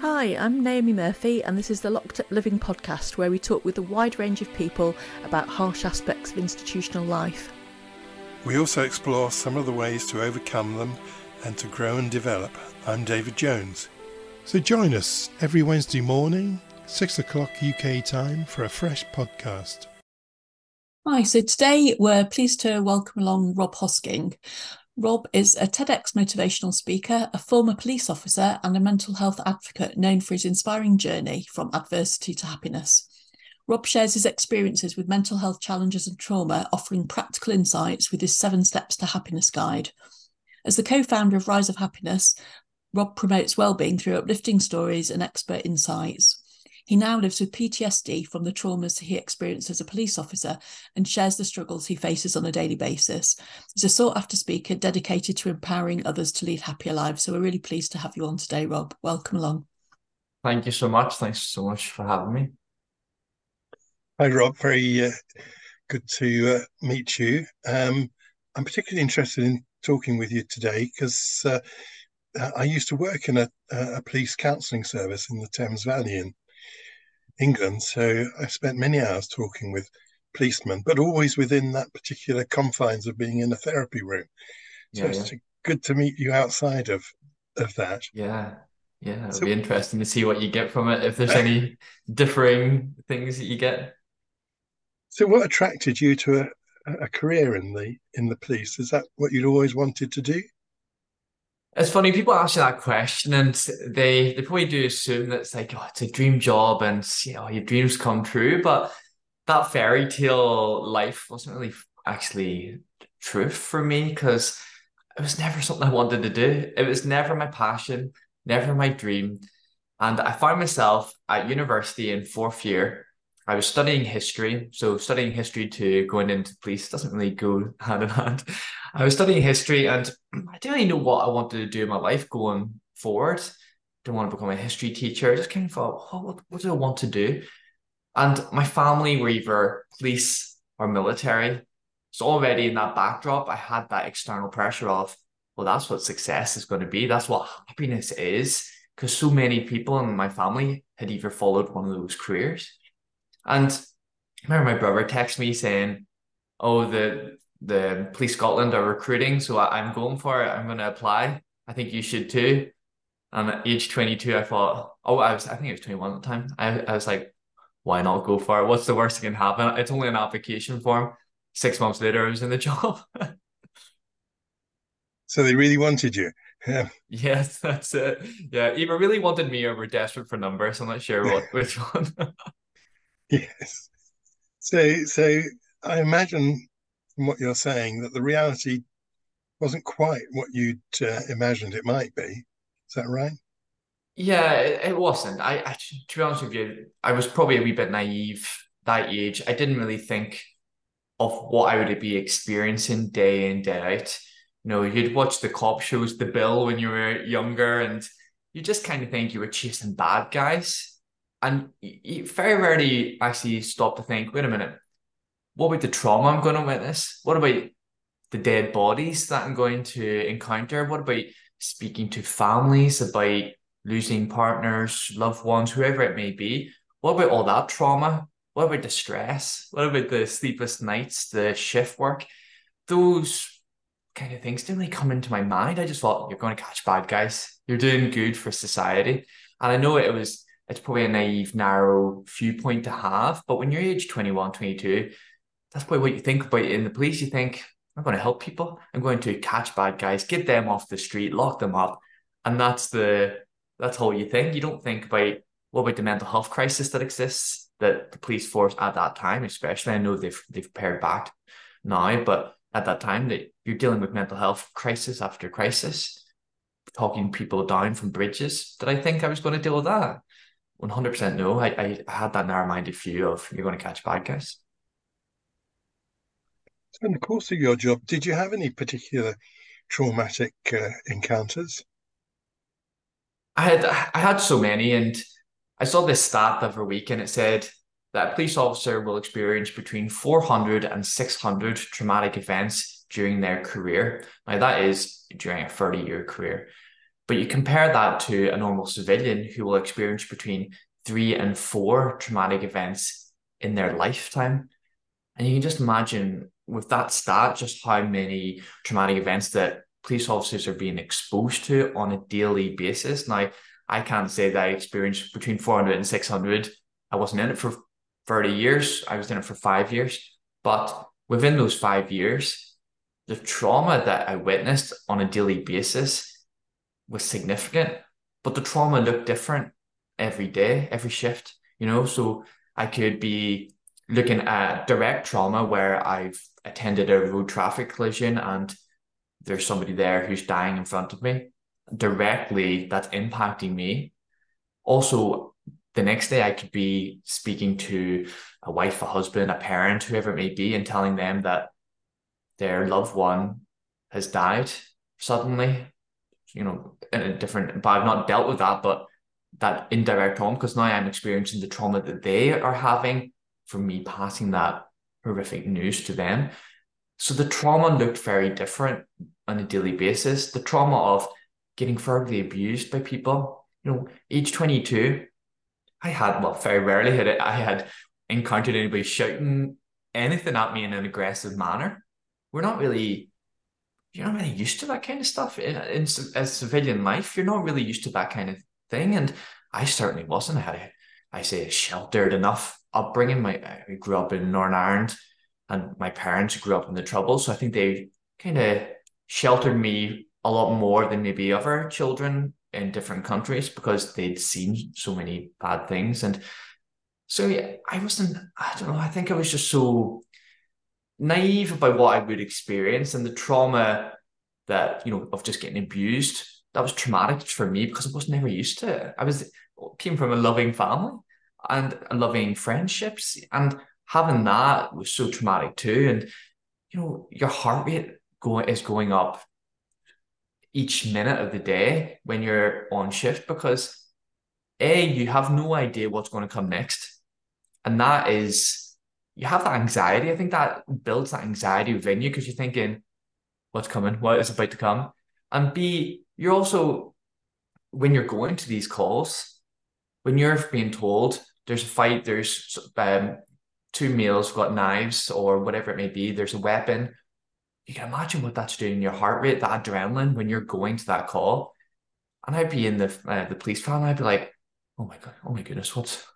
Hi, I'm Naomi Murphy, and this is the Locked Up Living podcast where we talk with a wide range of people about harsh aspects of institutional life. We also explore some of the ways to overcome them and to grow and develop. I'm David Jones. So join us every Wednesday morning, 6 o'clock UK time, for a fresh podcast. Hi, so today we're pleased to welcome along Rob Hosking. Rob is a TEDx motivational speaker, a former police officer, and a mental health advocate known for his inspiring journey from adversity to happiness. Rob shares his experiences with mental health challenges and trauma, offering practical insights with his Seven Steps to Happiness guide. As the co founder of Rise of Happiness, Rob promotes well-being through uplifting stories and expert insights. He now lives with PTSD from the traumas he experienced as a police officer and shares the struggles he faces on a daily basis. He's a sought after speaker dedicated to empowering others to lead happier lives. So we're really pleased to have you on today, Rob. Welcome along. Thank you so much. Thanks so much for having me. Hi, Rob. Very uh, good to uh, meet you. Um, I'm particularly interested in talking with you today because uh, I used to work in a, a police counselling service in the Thames Valley in England. So I spent many hours talking with policemen, but always within that particular confines of being in a therapy room. So yeah, it's yeah. good to meet you outside of of that. Yeah. Yeah, it'll so, be interesting to see what you get from it. If there's any differing things that you get. So, what attracted you to a, a career in the in the police? Is that what you'd always wanted to do? It's funny, people ask you that question and they they probably do assume that it's like, oh, it's a dream job and you know, your dreams come true. But that fairy tale life wasn't really actually truth for me because it was never something I wanted to do. It was never my passion, never my dream. And I found myself at university in fourth year I was studying history. So studying history to going into police doesn't really go hand in hand. I was studying history and I didn't really know what I wanted to do in my life going forward. Didn't want to become a history teacher. I just kind of thought, what, what do I want to do? And my family were either police or military. So already in that backdrop, I had that external pressure of, well, that's what success is going to be. That's what happiness is. Because so many people in my family had either followed one of those careers. And I remember my brother texted me saying, "Oh, the the Police Scotland are recruiting, so I, am going for it. I'm going to apply. I think you should too." And at age 22, I thought, "Oh, I was I think it was 21 at the time. I I was like, why not go for it? What's the worst that can happen? It's only an application form." Six months later, I was in the job. so they really wanted you. Yeah. Yes, that's it. Yeah, either really wanted me or were desperate for numbers. I'm not sure what which one. Yes. So, so I imagine from what you're saying that the reality wasn't quite what you'd uh, imagined it might be. Is that right? Yeah, it, wasn't. I, I, to be honest with you, I was probably a wee bit naive that age. I didn't really think of what I would be experiencing day in day out. You know, you'd watch the cop shows, The Bill, when you were younger, and you just kind of think you were chasing bad guys and you very rarely actually stop to think, wait a minute, what about the trauma I'm going to witness? What about the dead bodies that I'm going to encounter? What about speaking to families about losing partners, loved ones, whoever it may be? What about all that trauma? What about the stress? What about the sleepless nights, the shift work? Those kind of things didn't really come into my mind. I just thought, you're going to catch bad guys. You're doing good for society. And I know it was it's probably a naive, narrow viewpoint to have. But when you're age 21, 22, that's probably what you think about in the police. You think, I'm going to help people. I'm going to catch bad guys, get them off the street, lock them up. And that's the that's all you think. You don't think about what about the mental health crisis that exists that the police force at that time, especially. I know they've they've pared back now, but at that time that you're dealing with mental health crisis after crisis, talking people down from bridges. Did I think I was going to deal with that? 100% no. I, I had that narrow minded view of you're going to catch bad guys. In the course of your job, did you have any particular traumatic uh, encounters? I had I had so many, and I saw this stat the other week, and it said that a police officer will experience between 400 and 600 traumatic events during their career. Now that is during a 30 year career. But you compare that to a normal civilian who will experience between three and four traumatic events in their lifetime. And you can just imagine with that stat, just how many traumatic events that police officers are being exposed to on a daily basis. Now, I can't say that I experienced between 400 and 600. I wasn't in it for 30 years, I was in it for five years. But within those five years, the trauma that I witnessed on a daily basis was significant, but the trauma looked different every day, every shift, you know. So I could be looking at direct trauma where I've attended a road traffic collision and there's somebody there who's dying in front of me directly that's impacting me. Also, the next day I could be speaking to a wife, a husband, a parent, whoever it may be, and telling them that their loved one has died suddenly, you know, in a different, but I've not dealt with that, but that indirect trauma, because now I'm experiencing the trauma that they are having from me passing that horrific news to them. So the trauma looked very different on a daily basis. The trauma of getting verbally abused by people, you know, age 22, I had, well, very rarely had it, I had encountered anybody shouting anything at me in an aggressive manner. We're not really, you're not really used to that kind of stuff in, in as civilian life. You're not really used to that kind of thing. And I certainly wasn't. I had a, I say, a sheltered enough upbringing. My I grew up in Northern Ireland, and my parents grew up in the Troubles, so I think they kind of sheltered me a lot more than maybe other children in different countries because they'd seen so many bad things. And so yeah, I wasn't. I don't know. I think I was just so naive about what I would experience and the trauma that you know of just getting abused. That was traumatic for me because I was never used to it. I was came from a loving family and loving friendships and having that was so traumatic too. And you know your heart rate going is going up each minute of the day when you're on shift because a you have no idea what's going to come next. And that is you have that anxiety. I think that builds that anxiety within you because you're thinking what's coming? What is about to come? And b you're also when you're going to these calls when you're being told there's a fight, there's um, two males got knives or whatever it may be, there's a weapon. You can imagine what that's doing in your heart rate, that adrenaline when you're going to that call. And I'd be in the uh, the police van, I'd be like, oh my god, oh my goodness, what's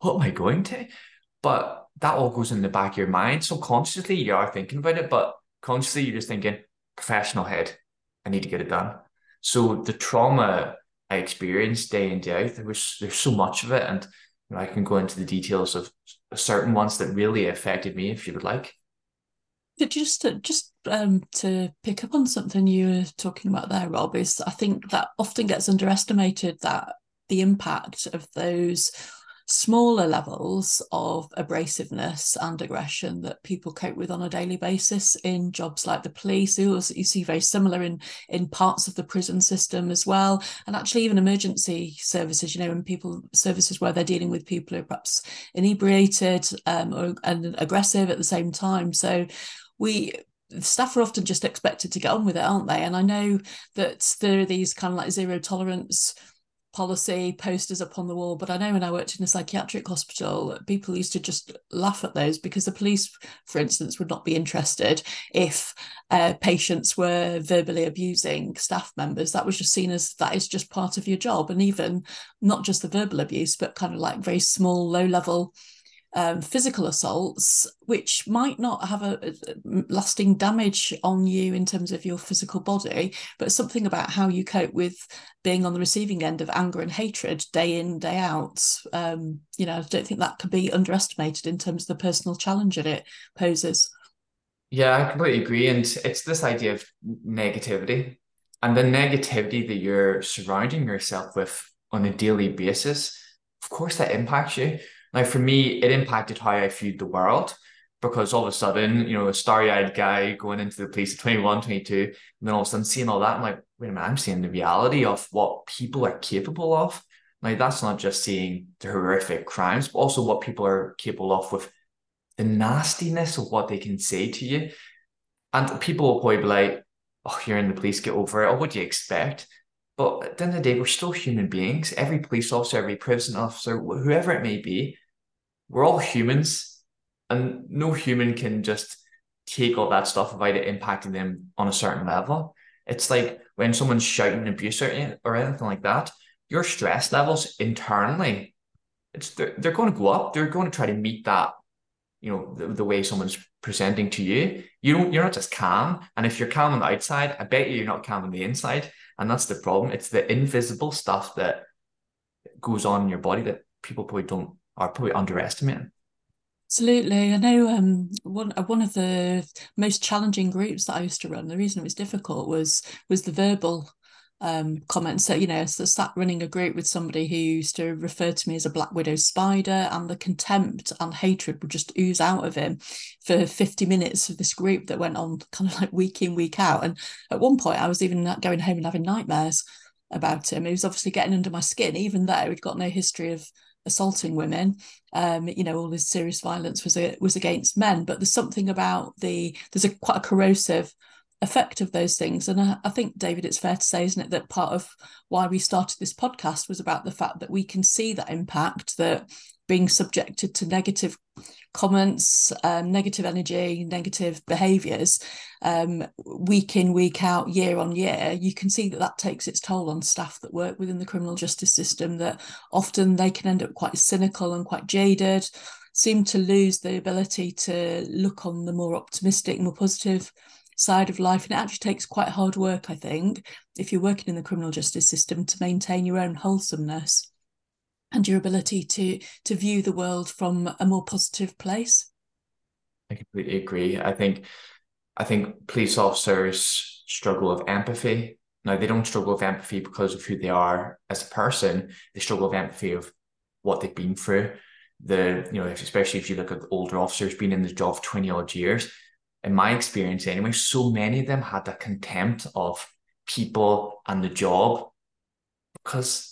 what am I going to? But that all goes in the back of your mind. So consciously you are thinking about it, but consciously you're just thinking, professional head, I need to get it done. So the trauma I experienced day in day out. There was there's so much of it, and know, I can go into the details of certain ones that really affected me, if you would like. But Just to, just um, to pick up on something you were talking about there, Rob, is I think that often gets underestimated that the impact of those smaller levels of abrasiveness and aggression that people cope with on a daily basis in jobs like the police. You, also, you see very similar in in parts of the prison system as well, and actually even emergency services. You know, in people services where they're dealing with people who are perhaps inebriated um, or and aggressive at the same time. So we staff are often just expected to get on with it, aren't they? And I know that there are these kind of like zero tolerance policy posters up on the wall. But I know when I worked in a psychiatric hospital, people used to just laugh at those because the police, for instance, would not be interested if uh, patients were verbally abusing staff members. That was just seen as that is just part of your job. And even not just the verbal abuse, but kind of like very small, low level um, physical assaults, which might not have a, a, lasting damage on you in terms of your physical body, but something about how you cope with being on the receiving end of anger and hatred day in, day out. Um, you know, I don't think that can be underestimated in terms of the personal challenge that it poses. Yeah, I completely agree. And it's this idea of negativity and the negativity that you're surrounding yourself with on a daily basis. Of course, that impacts you now, for me, it impacted how I viewed the world because all of a sudden, you know, a starry eyed guy going into the police at 21, 22, and then all of a sudden seeing all that, I'm like, wait a minute, I'm seeing the reality of what people are capable of. Like, that's not just seeing the horrific crimes, but also what people are capable of with the nastiness of what they can say to you. And people will probably be like, oh, you're in the police, get over it. Or what do you expect? But at the end of the day, we're still human beings. Every police officer, every prison officer, whoever it may be, we're all humans. And no human can just take all that stuff without it impacting them on a certain level. It's like when someone's shouting abuse or, or anything like that, your stress levels internally, it's they're, they're going to go up. They're going to try to meet that, you know, the, the way someone's presenting to you. You don't, you're not just calm. And if you're calm on the outside, I bet you you're not calm on the inside. And that's the problem. It's the invisible stuff that goes on in your body that people probably don't are probably underestimating. Absolutely. I know um, one uh, one of the most challenging groups that I used to run, the reason it was difficult was was the verbal um, comments. So, you know, so sat running a group with somebody who used to refer to me as a black widow spider, and the contempt and hatred would just ooze out of him for 50 minutes of this group that went on kind of like week in, week out. And at one point, I was even going home and having nightmares about him. He was obviously getting under my skin, even though he'd got no history of assaulting women. Um, you know, all this serious violence was a, was against men. But there's something about the there's a quite a corrosive effect of those things. And I, I, think, David, it's fair to say, isn't it, that part of why we started this podcast was about the fact that we can see that impact that being subjected to negative comments, um, negative energy, negative behaviours, um, week in, week out, year on year, you can see that that takes its toll on staff that work within the criminal justice system, that often they can end up quite cynical and quite jaded, seem to lose the ability to look on the more optimistic, more positive side of life. And it actually takes quite hard work, I think, if you're working in the criminal justice system to maintain your own wholesomeness and your ability to to view the world from a more positive place. I completely agree. I think I think police officers struggle with empathy. Now they don't struggle with empathy because of who they are as a person. They struggle with empathy of what they've been through. The you know, especially if you look at older officers being in the job 20 odd years, in my experience anyway, so many of them had that contempt of people and the job because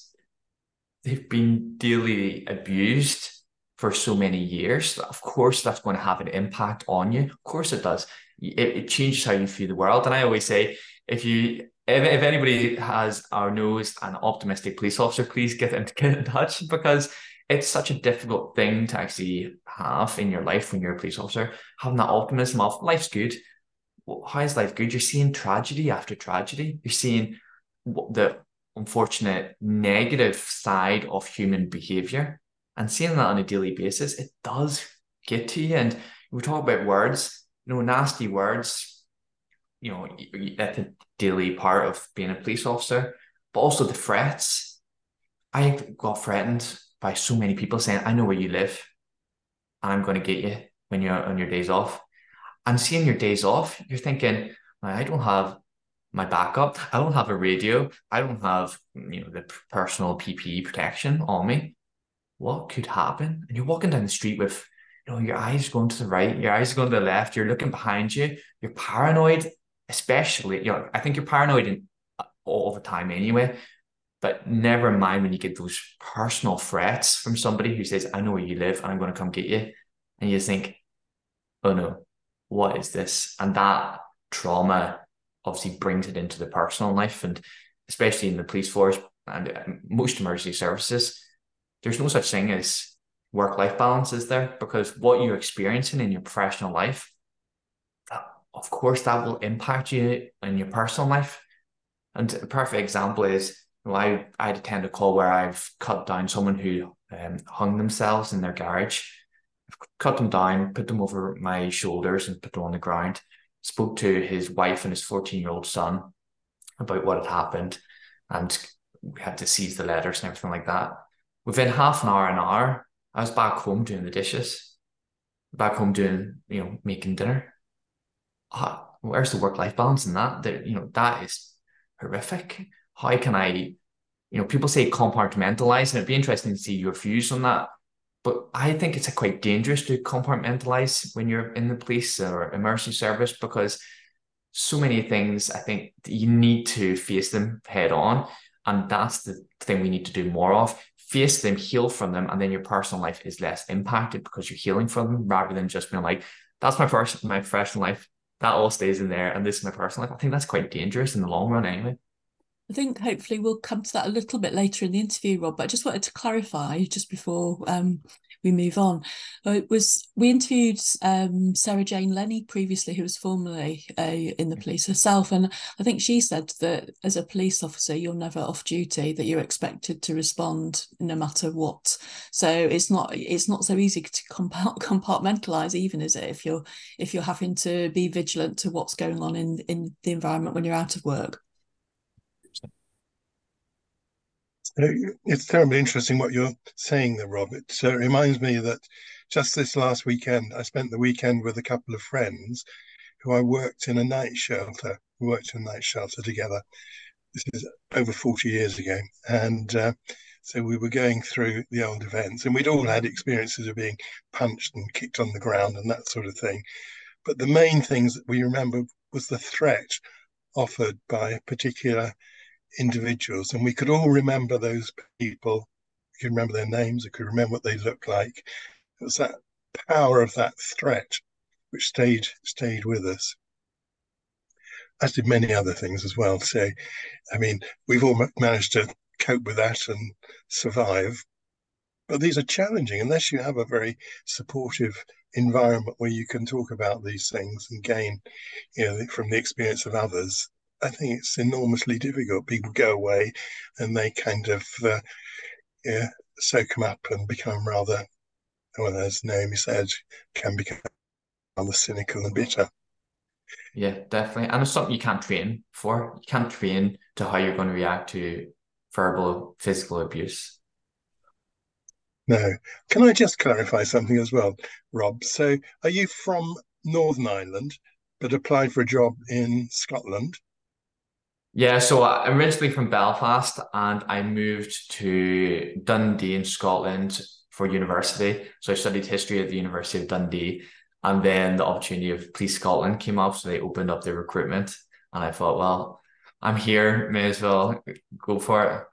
they've been daily abused for so many years. Of course, that's going to have an impact on you. Of course, it does. It, it changes how you view the world. And I always say, if you if, if anybody has or knows an optimistic police officer, please get in, get in touch because it's such a difficult thing to actually have in your life when you're a police officer. Having that optimism of life's good. How is life good? You're seeing tragedy after tragedy. You're seeing the unfortunate negative side of human behavior and seeing that on a daily basis, it does get to you. And we talk about words, you know, nasty words, you know, at the daily part of being a police officer, but also the threats. I got threatened by so many people saying, I know where you live and I'm going to get you when you're on your days off. And seeing your days off, you're thinking, I don't have my backup. I don't have a radio. I don't have you know the personal PPE protection on me. What could happen? And you're walking down the street with you know your eyes going to the right, your eyes going to the left. You're looking behind you. You're paranoid, especially. You know, I think you're paranoid in, uh, all the time anyway. But never mind when you get those personal threats from somebody who says, "I know where you live, and I'm going to come get you," and you think, "Oh no, what is this?" And that trauma obviously brings it into the personal life and especially in the police force and um, most emergency services there's no such thing as work life balance is there? Because what you're experiencing in your professional life of course that will impact you in your personal life. And a perfect example is well, I, I had attend a call where I've cut down someone who um, hung themselves in their garage. I've cut them down, put them over my shoulders and put them on the ground spoke to his wife and his 14 year old son about what had happened and we had to seize the letters and everything like that. Within half an hour, an hour, I was back home doing the dishes, back home doing, you know, making dinner. Uh, where's the work life balance in that? That, you know, that is horrific. How can I, you know, people say compartmentalize, and it'd be interesting to see your views on that. But I think it's quite dangerous to compartmentalize when you're in the police or emergency service because so many things I think you need to face them head on. And that's the thing we need to do more of. Face them, heal from them, and then your personal life is less impacted because you're healing from them rather than just being like, that's my first my professional life. That all stays in there, and this is my personal life. I think that's quite dangerous in the long run anyway. I think hopefully we'll come to that a little bit later in the interview, Rob. But I just wanted to clarify just before um, we move on. Uh, it was we interviewed um, Sarah Jane Lenny previously, who was formerly uh, in the police herself, and I think she said that as a police officer, you're never off duty; that you're expected to respond no matter what. So it's not it's not so easy to compartmentalize, even is it? If you're if you're having to be vigilant to what's going on in in the environment when you're out of work. It's terribly interesting what you're saying there, Rob. It reminds me that just this last weekend, I spent the weekend with a couple of friends who I worked in a night shelter. We worked in a night shelter together. This is over 40 years ago. And uh, so we were going through the old events, and we'd all had experiences of being punched and kicked on the ground and that sort of thing. But the main things that we remember was the threat offered by a particular individuals, and we could all remember those people. We could remember their names. We could remember what they looked like. It was that power of that threat which stayed stayed with us. As did many other things as well. So, I mean, we've all managed to cope with that and survive. But these are challenging unless you have a very supportive environment where you can talk about these things and gain, you know, from the experience of others. I think it's enormously difficult. People go away and they kind of uh, yeah, soak them up and become rather, well, as Naomi said, can become rather cynical and bitter. Yeah, definitely. And it's something you can't train for. You can't train to how you're going to react to verbal, physical abuse. No. Can I just clarify something as well, Rob? So, are you from Northern Ireland but applied for a job in Scotland? Yeah, so I'm originally from Belfast and I moved to Dundee in Scotland for university. So I studied history at the University of Dundee. And then the opportunity of Police Scotland came up. So they opened up their recruitment. And I thought, well, I'm here, may as well go for it.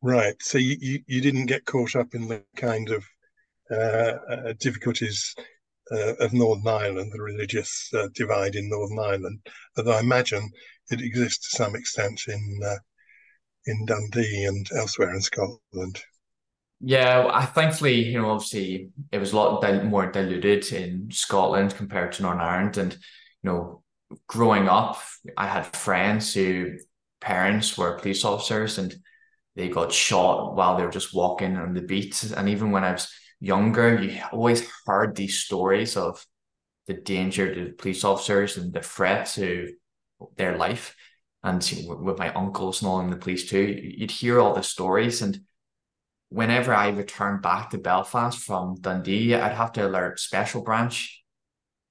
Right. So you, you, you didn't get caught up in the kind of uh, uh, difficulties uh, of Northern Ireland, the religious uh, divide in Northern Ireland, although I imagine it exists to some extent in uh, in Dundee and elsewhere in Scotland. Yeah, I thankfully, you know, obviously it was a lot more diluted in Scotland compared to Northern Ireland, and you know, growing up, I had friends who parents were police officers and they got shot while they were just walking on the beat. And even when I was younger, you always heard these stories of the danger to police officers and the threat to their life. And with my uncles and all in the police too, you'd hear all the stories. And whenever I returned back to Belfast from Dundee, I'd have to alert special branch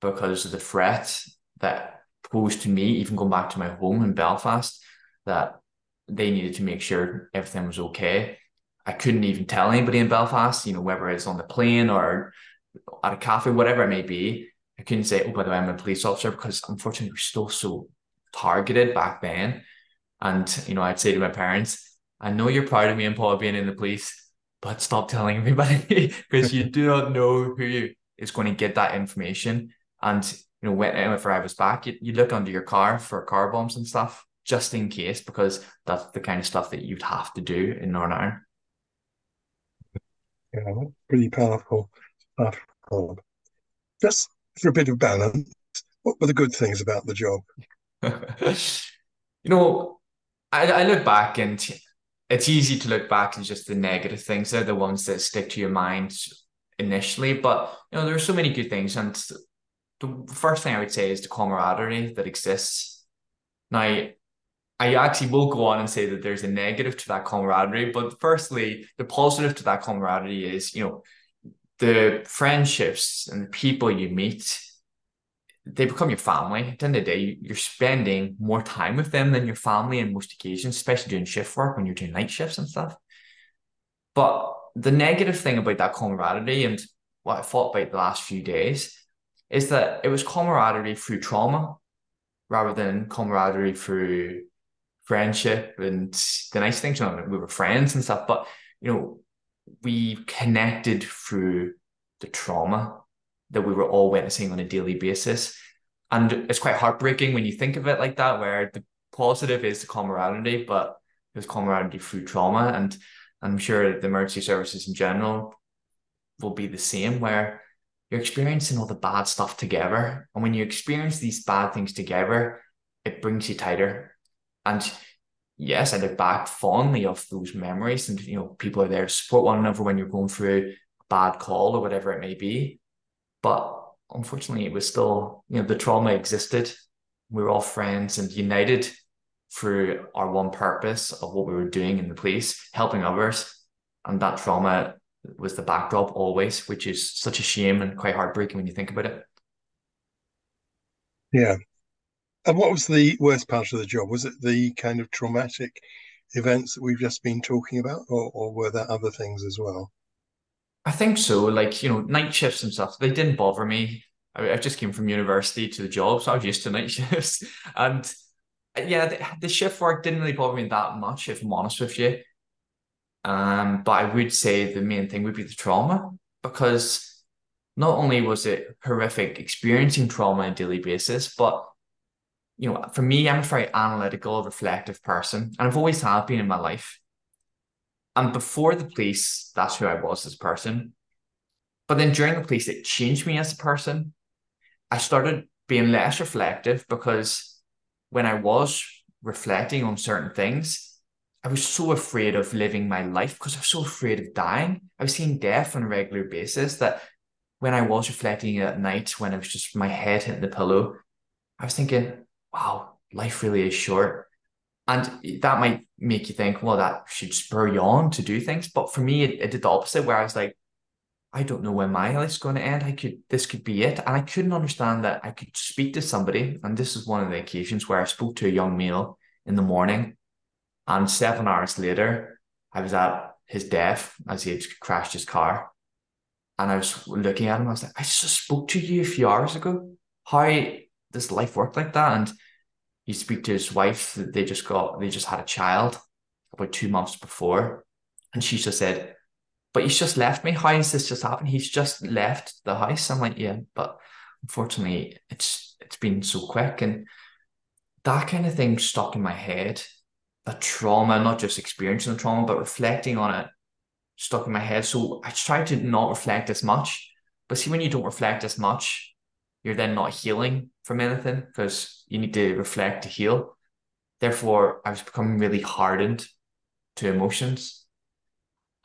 because of the threat that posed to me, even going back to my home in Belfast, that they needed to make sure everything was okay. I couldn't even tell anybody in Belfast, you know, whether it's on the plane or at a cafe, whatever it may be. I couldn't say, oh, by the way, I'm a police officer because unfortunately we're still so targeted back then. And, you know, I'd say to my parents, I know you're proud of me and Paul being in the police, but stop telling everybody because you do not know who is going to get that information. And, you know, whenever I was back, you, you look under your car for car bombs and stuff just in case, because that's the kind of stuff that you'd have to do in Northern Ireland. Yeah, pretty powerful. powerful. Just for a bit of balance, what were the good things about the job? you know, I, I look back and it's easy to look back and just the negative things. They're the ones that stick to your mind initially. But you know, there are so many good things. And the first thing I would say is the camaraderie that exists. Now, I actually will go on and say that there's a negative to that camaraderie. But firstly, the positive to that camaraderie is, you know, the friendships and the people you meet they become your family. At the end of the day, you're spending more time with them than your family in most occasions, especially doing shift work when you're doing night shifts and stuff. But the negative thing about that camaraderie and what I thought about the last few days is that it was camaraderie through trauma rather than camaraderie through friendship and the nice things. You know, we were friends and stuff, but you know, we connected through the trauma that we were all witnessing on a daily basis. And it's quite heartbreaking when you think of it like that, where the positive is the camaraderie, but there's camaraderie through trauma. And I'm sure that the emergency services in general will be the same, where you're experiencing all the bad stuff together. And when you experience these bad things together, it brings you tighter. And yes, I look back fondly of those memories, and you know, people are there to support one another when you're going through a bad call or whatever it may be. But unfortunately, it was still, you know, the trauma existed. We were all friends and united through our one purpose of what we were doing in the police, helping others. And that trauma was the backdrop always, which is such a shame and quite heartbreaking when you think about it. Yeah. And what was the worst part of the job? Was it the kind of traumatic events that we've just been talking about, or, or were there other things as well? I think so. Like, you know, night shifts and stuff, they didn't bother me. I, I just came from university to the job, so I was used to night shifts. And yeah, the, the shift work didn't really bother me that much, if I'm honest with you. Um, but I would say the main thing would be the trauma because not only was it horrific experiencing trauma on a daily basis, but you know, for me, I'm a very analytical, reflective person, and I've always have been in my life. And before the police, that's who I was as a person. But then during the police, it changed me as a person. I started being less reflective because when I was reflecting on certain things, I was so afraid of living my life because I was so afraid of dying. I was seeing death on a regular basis that when I was reflecting at night, when I was just my head hitting the pillow, I was thinking, wow, life really is short. And that might make you think, well, that should spur you on to do things. But for me, it, it did the opposite, where I was like, I don't know when my life's going to end. I could, this could be it. And I couldn't understand that I could speak to somebody. And this is one of the occasions where I spoke to a young male in the morning. And seven hours later, I was at his death as he had crashed his car. And I was looking at him. I was like, I just spoke to you a few hours ago. How does life work like that? And you speak to his wife. They just got, they just had a child about two months before. And she just said, but he's just left me. How has this just happened? He's just left the house. I'm like, yeah, but unfortunately, it's it's been so quick, and that kind of thing stuck in my head. The trauma, not just experiencing the trauma, but reflecting on it, stuck in my head. So I tried to not reflect as much. But see, when you don't reflect as much, you're then not healing from anything because you need to reflect to heal. Therefore, I was becoming really hardened to emotions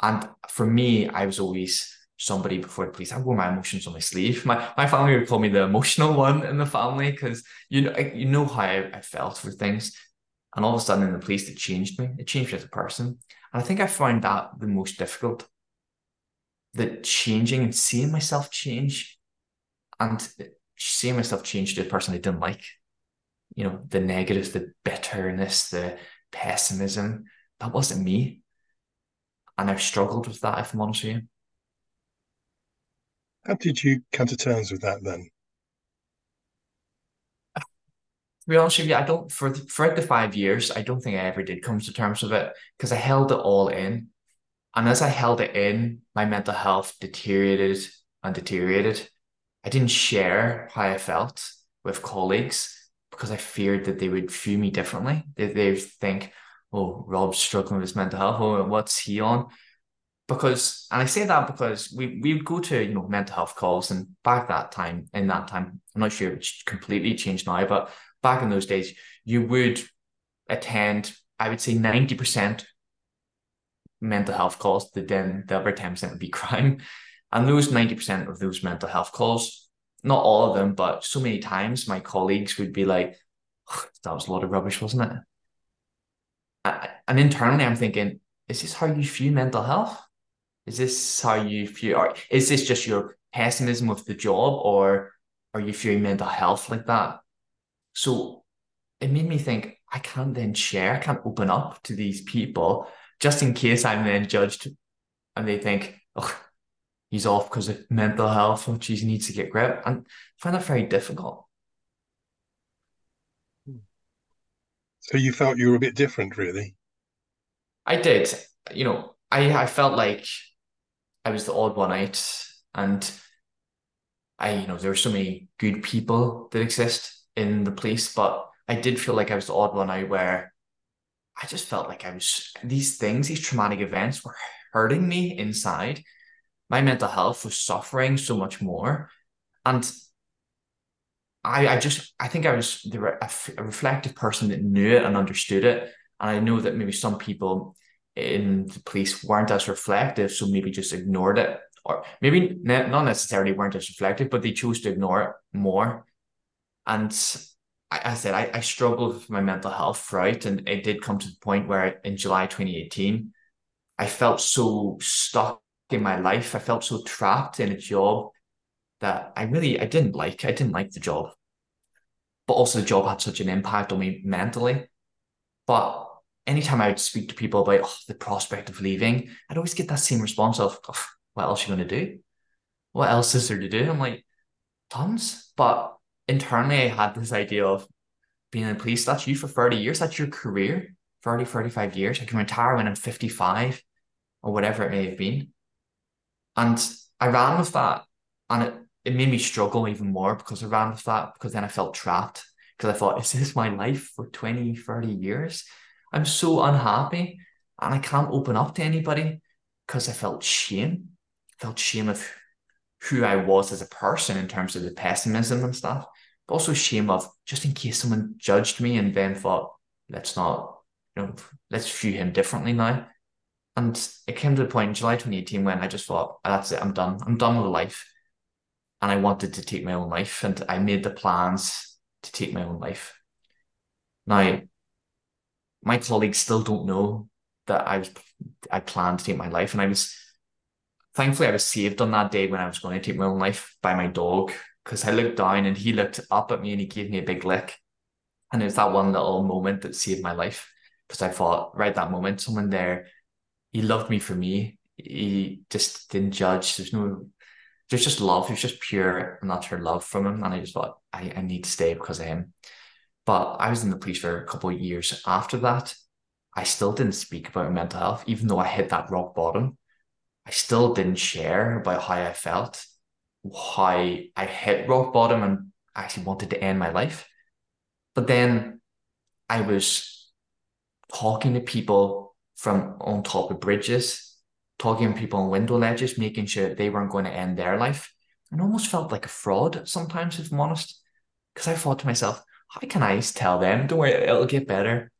and for me, I was always somebody before the police. I wore my emotions on my sleeve. My my family would call me the emotional one in the family because you know you know how I, I, felt for things, and all of a sudden in the police it changed me. It changed me as a person, and I think I found that the most difficult. The changing and seeing myself change, and seeing myself change to a person I didn't like. You know the negatives, the bitterness, the pessimism. That wasn't me and I've struggled with that, if I'm honest with you. How did you come to terms with that then? To be honest with you, I don't for throughout the five years, I don't think I ever did come to terms with it because I held it all in. And as I held it in, my mental health deteriorated and deteriorated. I didn't share how I felt with colleagues because I feared that they would view me differently. They they think, oh, Rob's struggling with his mental health. Oh, what's he on? Because, and I say that because we we would go to you know mental health calls, and back that time, in that time, I'm not sure it's completely changed now, but back in those days, you would attend, I would say, ninety percent mental health calls. The then the other ten percent would be crime, and those ninety percent of those mental health calls, not all of them, but so many times, my colleagues would be like, "That was a lot of rubbish, wasn't it?" and internally I'm thinking, is this how you view mental health? Is this how you view, or is this just your pessimism of the job, or are you viewing mental health like that? So it made me think I can't then share, I can't open up to these people just in case I'm then judged and they think, oh, he's off because of mental health, which he needs to get grip. And I find that very difficult. So you felt you were a bit different, really? I did. You know, I I felt like I was the odd one out, and I, you know, there were so many good people that exist in the place, but I I did feel like I was the odd one out where I just felt like I was these things, these traumatic events were hurting me inside. My mental health was suffering so much more. And I, I just, I think I was a, a reflective person that knew it and understood it. And I know that maybe some people in the police weren't as reflective, so maybe just ignored it, or maybe not necessarily weren't as reflective, but they chose to ignore it more. And I, I said I, I struggled with my mental health throughout, and it did come to the point where in July 2018, I felt so stuck in my life. I felt so trapped in a job that I really I didn't like. I didn't like the job, but also the job had such an impact on me mentally. But anytime I would speak to people about oh, the prospect of leaving, I'd always get that same response of, oh, "What else are you to do? What else is there to do?" I'm like, "Tons," but internally I had this idea of being in police. That's you for 30 years. That's your career, 30, 35 years. I can retire when I'm 55 or whatever it may have been. And I ran with that. And it it made me struggle even more because I ran with that because then I felt trapped because I thought, is this my life for 20, 30 years? I'm so unhappy and I can't open up to anybody because I felt shame, felt shame of who I was as a person in terms of the pessimism and stuff, but also shame of just in case someone judged me and then thought, let's not, you know, let's view him differently now. And it came to the point in July 2018 when I just thought, ah, that's it, I'm done. I'm done with life and I wanted to take my own life, and I made the plans to take my own life. Now, my colleagues still don't know that I was I planned to take my life, and I was thankfully I was saved on that day when I was going to take my own life by my dog because I looked down and he looked up at me and he gave me a big lick, and it was that one little moment that saved my life because I thought right that moment someone there he loved me for me he just didn't judge there's no there's just love. There's just pure natural love from him. And I just thought, I, I need to stay because of him. But I was in the police for a couple of years after that. I still didn't speak about mental health, even though I hit that rock bottom. I still didn't share about how I felt, how I hit rock bottom and actually wanted to end my life. But then I was talking to people from on top of bridges talking to people on window ledges, making sure they weren't going to end their life. And almost felt like a fraud sometimes, if I'm honest. Because I thought to myself, how can I tell them, don't worry, it'll get better.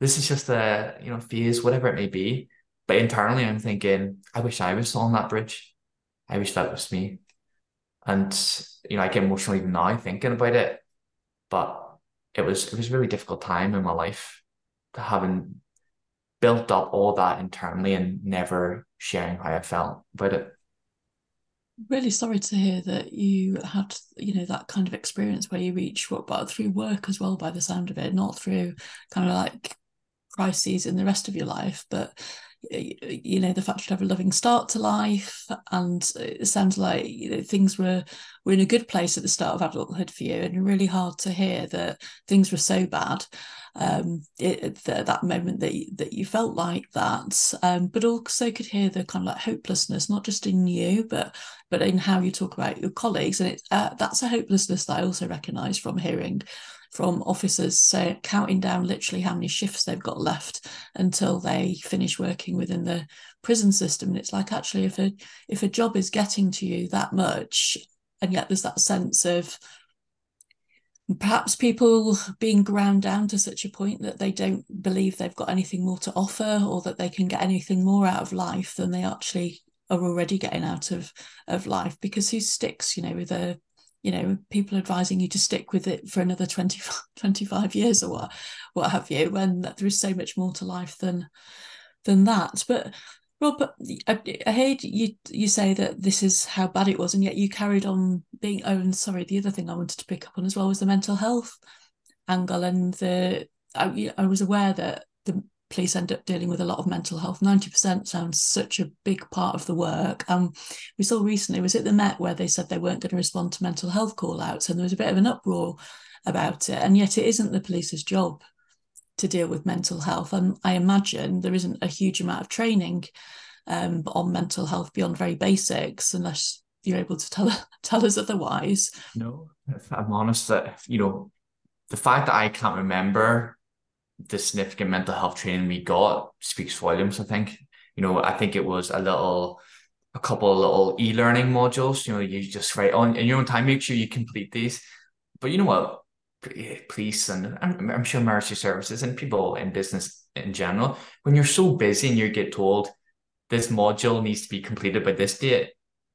This is just a you know phase, whatever it may be. But internally, I'm thinking, I wish I was on that bridge. I wish that was me. And you know, I get emotional even now thinking about it. But it was it was a really difficult time in my life to having built up all that internally and never sharing how I felt about it. Really sorry to hear that you had, you know, that kind of experience where you reach what, but through work as well, by the sound of it, not through kind of like crises in the rest of your life, but you know the fact you'd have a loving start to life and it sounds like you know things were were in a good place at the start of adulthood for you and really hard to hear that things were so bad um, it, the, that moment that you, that you felt like that, um, but also could hear the kind of like hopelessness, not just in you, but but in how you talk about your colleagues, and it uh, that's a hopelessness that I also recognise from hearing from officers say counting down literally how many shifts they've got left until they finish working within the prison system. And it's like actually if a if a job is getting to you that much and yet there's that sense of perhaps people being ground down to such a point that they don't believe they've got anything more to offer or that they can get anything more out of life than they actually are already getting out of of life because who sticks you know with a you know people advising you to stick with it for another 20, 25 years or what what have you when there is so much more to life than than that but Rob, I, I heard you you say that this is how bad it was, and yet you carried on being. Oh, and sorry, the other thing I wanted to pick up on as well was the mental health angle, and the I, I was aware that police end up dealing with a lot of mental health. Ninety percent sounds such a big part of the work. Um, we saw recently was it the Met where they said they weren't going to respond to mental health call outs, and there was a bit of an uproar about it, and yet it isn't the police's job to deal with mental health. And I imagine there isn't a huge amount of training um, on mental health beyond very basics, unless you're able to tell tell us otherwise. No, if I'm honest, that you know, the fact that I can't remember the significant mental health training we got speaks volumes, I think. You know, I think it was a little a couple of little e-learning modules. You know, you just write on in your own time, make sure you complete these. But you know what? Eh, police and I'm, I'm sure emergency services and people in business in general, when you're so busy and you get told this module needs to be completed by this date,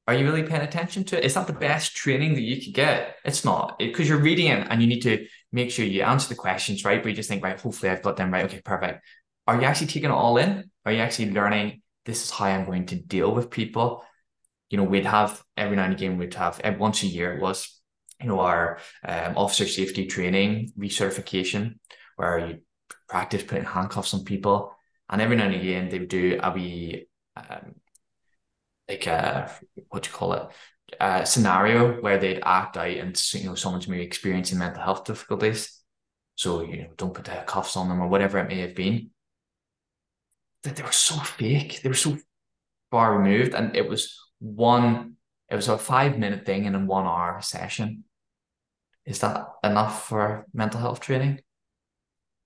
are you really paying attention to it? it? Is that the best training that you could get? It's not because you're reading it and you need to make sure you answer the questions right. But you just think, right, hopefully I've got them right. Okay, perfect. Are you actually taking it all in? Are you actually learning this is how I'm going to deal with people? You know, we'd have every now and again, we'd have once a year it was, you know, our um, officer safety training recertification, where you practice putting handcuffs on people. And every now and again, they would do a wee, um, like a, what do you call it? A scenario where they'd act out and, you know, someone's maybe experiencing mental health difficulties. So, you know, don't put the cuffs on them or whatever it may have been that they were so fake. They were so far removed, and it was one. It was a five minute thing in a one hour session. Is that enough for mental health training?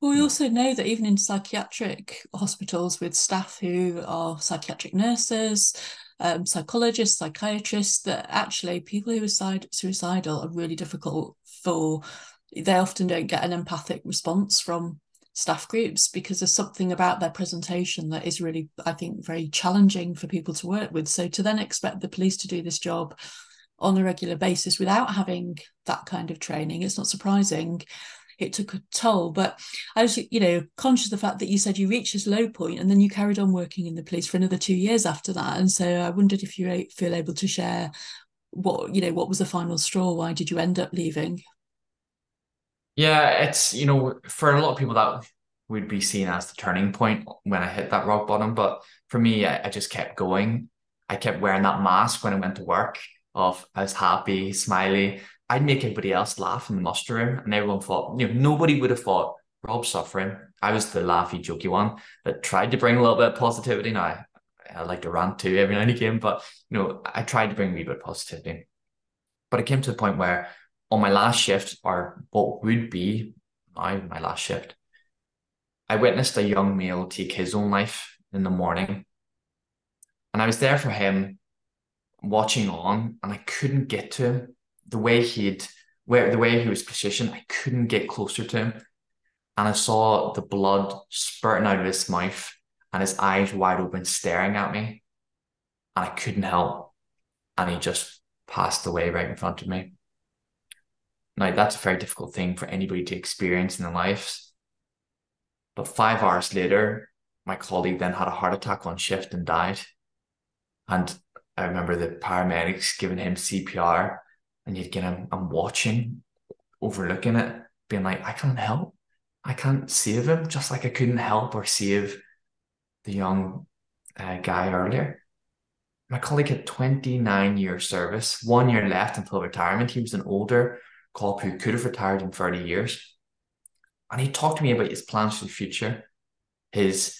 Well, we hmm. also know that even in psychiatric hospitals with staff who are psychiatric nurses, um, psychologists, psychiatrists, that actually people who are suicidal are really difficult for. They often don't get an empathic response from staff groups because there's something about their presentation that is really, I think, very challenging for people to work with. So to then expect the police to do this job on a regular basis without having that kind of training, it's not surprising. It took a toll, but I was, you know, conscious of the fact that you said you reached this low point and then you carried on working in the police for another two years after that. And so I wondered if you feel able to share what, you know, what was the final straw? Why did you end up leaving? Yeah, it's you know for a lot of people that would be seen as the turning point when I hit that rock bottom. But for me, I, I just kept going. I kept wearing that mask when I went to work. Of I was happy, smiley. I'd make everybody else laugh in the muster room, and everyone thought, you know, nobody would have thought Rob's suffering. I was the laughy, jokey one that tried to bring a little bit of positivity. Now I, I like to rant too every now and again, but you know, I tried to bring a wee bit of positivity. But it came to the point where on my last shift, or what would be my, my last shift, I witnessed a young male take his own life in the morning. And I was there for him watching on, and I couldn't get to him. The way he'd where the way he was positioned, I couldn't get closer to him. And I saw the blood spurting out of his mouth and his eyes wide open staring at me. And I couldn't help. And he just passed away right in front of me. Now, that's a very difficult thing for anybody to experience in their lives. But five hours later, my colleague then had a heart attack on shift and died. And I remember the paramedics giving him CPR, and you'd get him, I'm watching, overlooking it, being like, I can't help. I can't save him, just like I couldn't help or save the young uh, guy earlier. My colleague had 29 years service, one year left until retirement. He was an older cop who could have retired in 30 years. And he talked to me about his plans for the future, his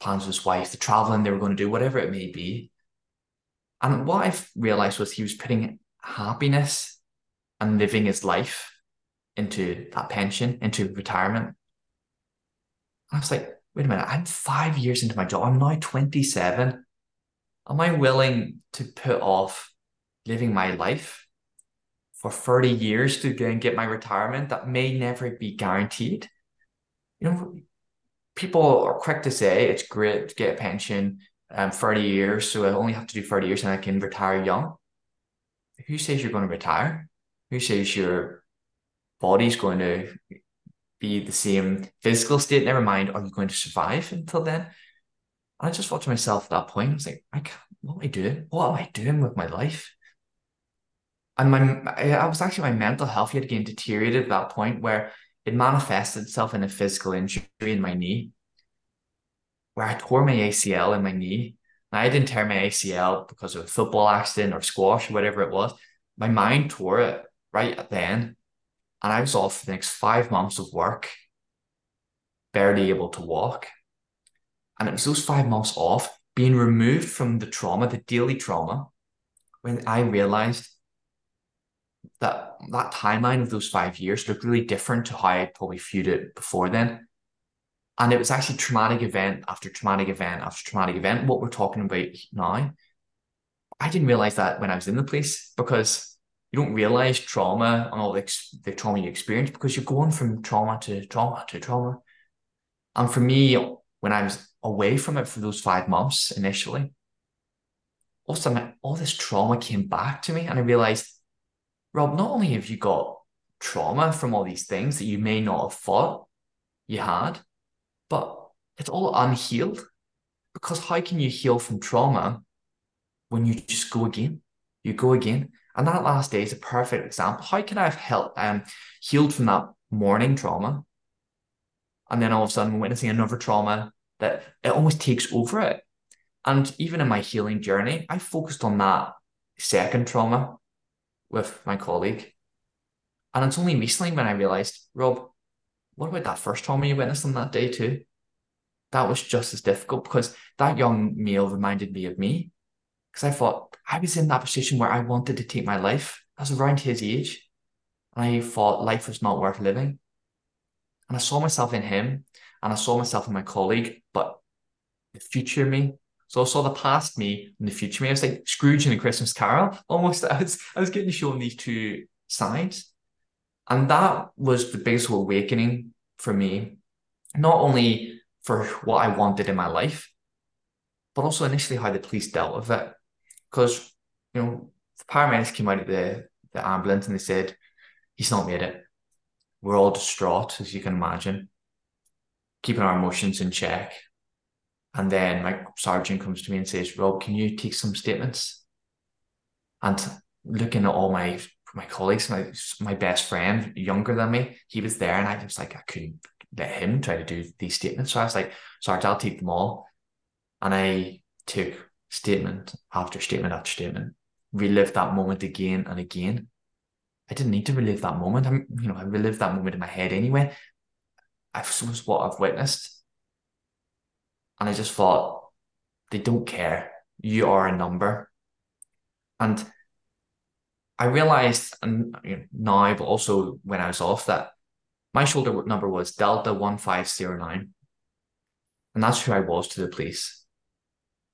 plans with his wife, the traveling they were going to do, whatever it may be. And what I realized was he was putting happiness and living his life into that pension, into retirement. And I was like, wait a minute, I'm five years into my job. I'm now 27. Am I willing to put off living my life for 30 years to get my retirement that may never be guaranteed. You know, people are quick to say it's great to get a pension um 30 years, so I only have to do 30 years and I can retire young. Who says you're going to retire? Who says your body's going to be the same physical state? Never mind, are you going to survive until then? I just thought to myself at that point, I was like, I can't, what am I doing? What am I doing with my life? and my I was actually my mental health had again deteriorated at that point where it manifested itself in a physical injury in my knee, where I tore my ACL in my knee. I didn't tear my ACL because of a football accident or squash or whatever it was. My mind tore it right then, and I was off for the next five months of work, barely able to walk. And it was those five months off, being removed from the trauma, the daily trauma, when I realized that that timeline of those five years looked really different to how I probably viewed it before then. And it was actually traumatic event after traumatic event after traumatic event. What we're talking about now, I didn't realize that when I was in the police because you don't realize trauma and all the, the trauma you experience because you're going from trauma to trauma to trauma. And for me, when I was away from it for those five months initially, all of a sudden, all this trauma came back to me, and I realized, Rob, not only have you got trauma from all these things that you may not have thought you had, but it's all unhealed. Because how can you heal from trauma when you just go again? You go again. And that last day is a perfect example. How can I have helped um healed from that morning trauma? And then all of a sudden witnessing another trauma that it almost takes over it. And even in my healing journey, I focused on that second trauma with my colleague. And it's only recently when I realized, Rob, what about that first trauma you witnessed on that day too? That was just as difficult because that young male reminded me of me because I thought I was in that position where I wanted to take my life. I was around his age. And I thought life was not worth living. And I saw myself in him and I saw myself in my colleague, but the future me. So I saw the past me and the future me. I was like Scrooge in a Christmas Carol. Almost I was I was getting shown these two sides. And that was the biggest awakening for me, not only for what I wanted in my life, but also initially how the police dealt with it because you know the paramedics came out of the the ambulance and they said he's not made it. We're all distraught, as you can imagine, keeping our emotions in check. And then my sergeant comes to me and says, "Rob, can you take some statements?" And looking at all my my colleagues, my my best friend, younger than me, he was there, and I was like, I couldn't let him try to do these statements. So I was like, sorry, I'll take them all. And I took statement after statement after statement, relive that moment again and again. I didn't need to relive that moment. I'm, you know, I relived that moment in my head anyway. I was what I've witnessed. And I just thought, they don't care. You are a number. And I realized um, and now, but also when I was off, that my shoulder number was Delta 1509. And that's who I was to the police.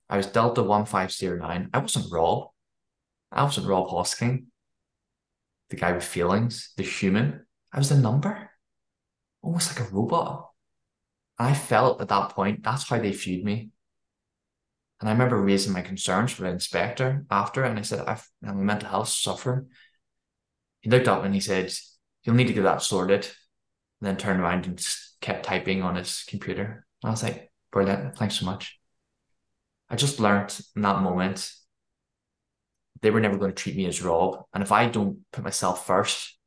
I was Delta 1509. I wasn't Rob. I wasn't Rob Hosking, the guy with feelings, the human. I was a number, almost like a robot. And I felt at that point that's how they viewed me. And I remember raising my concerns for the inspector after, and I said, I've, I'm mental health sufferer. He looked up and he said, You'll need to get that sorted. And then turned around and kept typing on his computer. And I was like, Brilliant. Thanks so much. I just learned in that moment they were never going to treat me as Rob. And if I don't put myself first,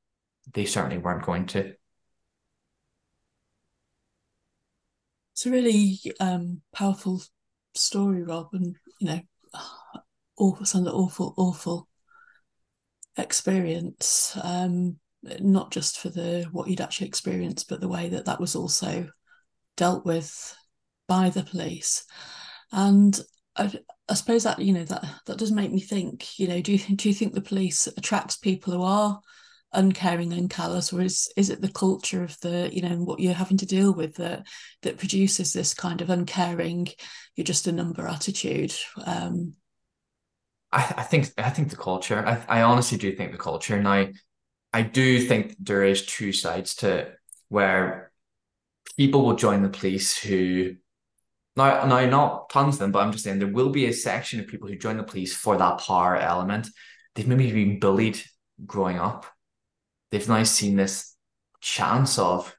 they certainly weren't going to. It's a really um, powerful story, Rob, and you know, awful, some awful, awful experience. Um, not just for the what you'd actually experienced, but the way that that was also dealt with by the police. And I, I suppose that you know that that does make me think. You know, do you do you think the police attracts people who are uncaring and callous, or is is it the culture of the you know what you're having to deal with that that produces this kind of uncaring, you're just a number attitude? Um, I, I think I think the culture. I, I honestly do think the culture. Now, I do think there is two sides to where people will join the police who now, now, not tons of them, but I'm just saying there will be a section of people who join the police for that power element. They've maybe been bullied growing up. They've now seen this chance of,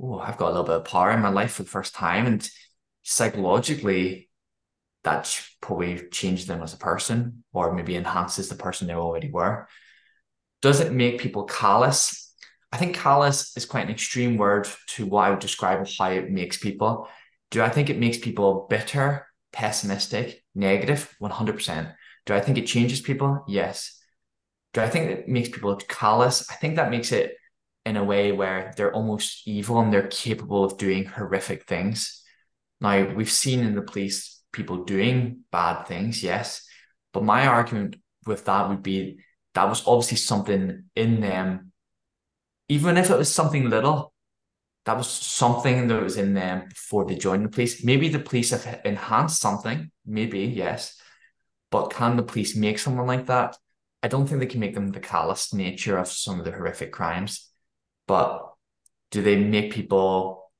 oh, I've got a little bit of power in my life for the first time. And psychologically, that probably changed them as a person or maybe enhances the person they already were. Does it make people callous? I think callous is quite an extreme word to what I would describe how it makes people. Do I think it makes people bitter, pessimistic, negative? 100%. Do I think it changes people? Yes. Do I think it makes people callous? I think that makes it in a way where they're almost evil and they're capable of doing horrific things. Now, we've seen in the police people doing bad things, yes. But my argument with that would be that was obviously something in them, even if it was something little, that was something that was in them before they joined the police. Maybe the police have enhanced something, maybe, yes. But can the police make someone like that? I don't think they can make them the callous nature of some of the horrific crimes. But do they make people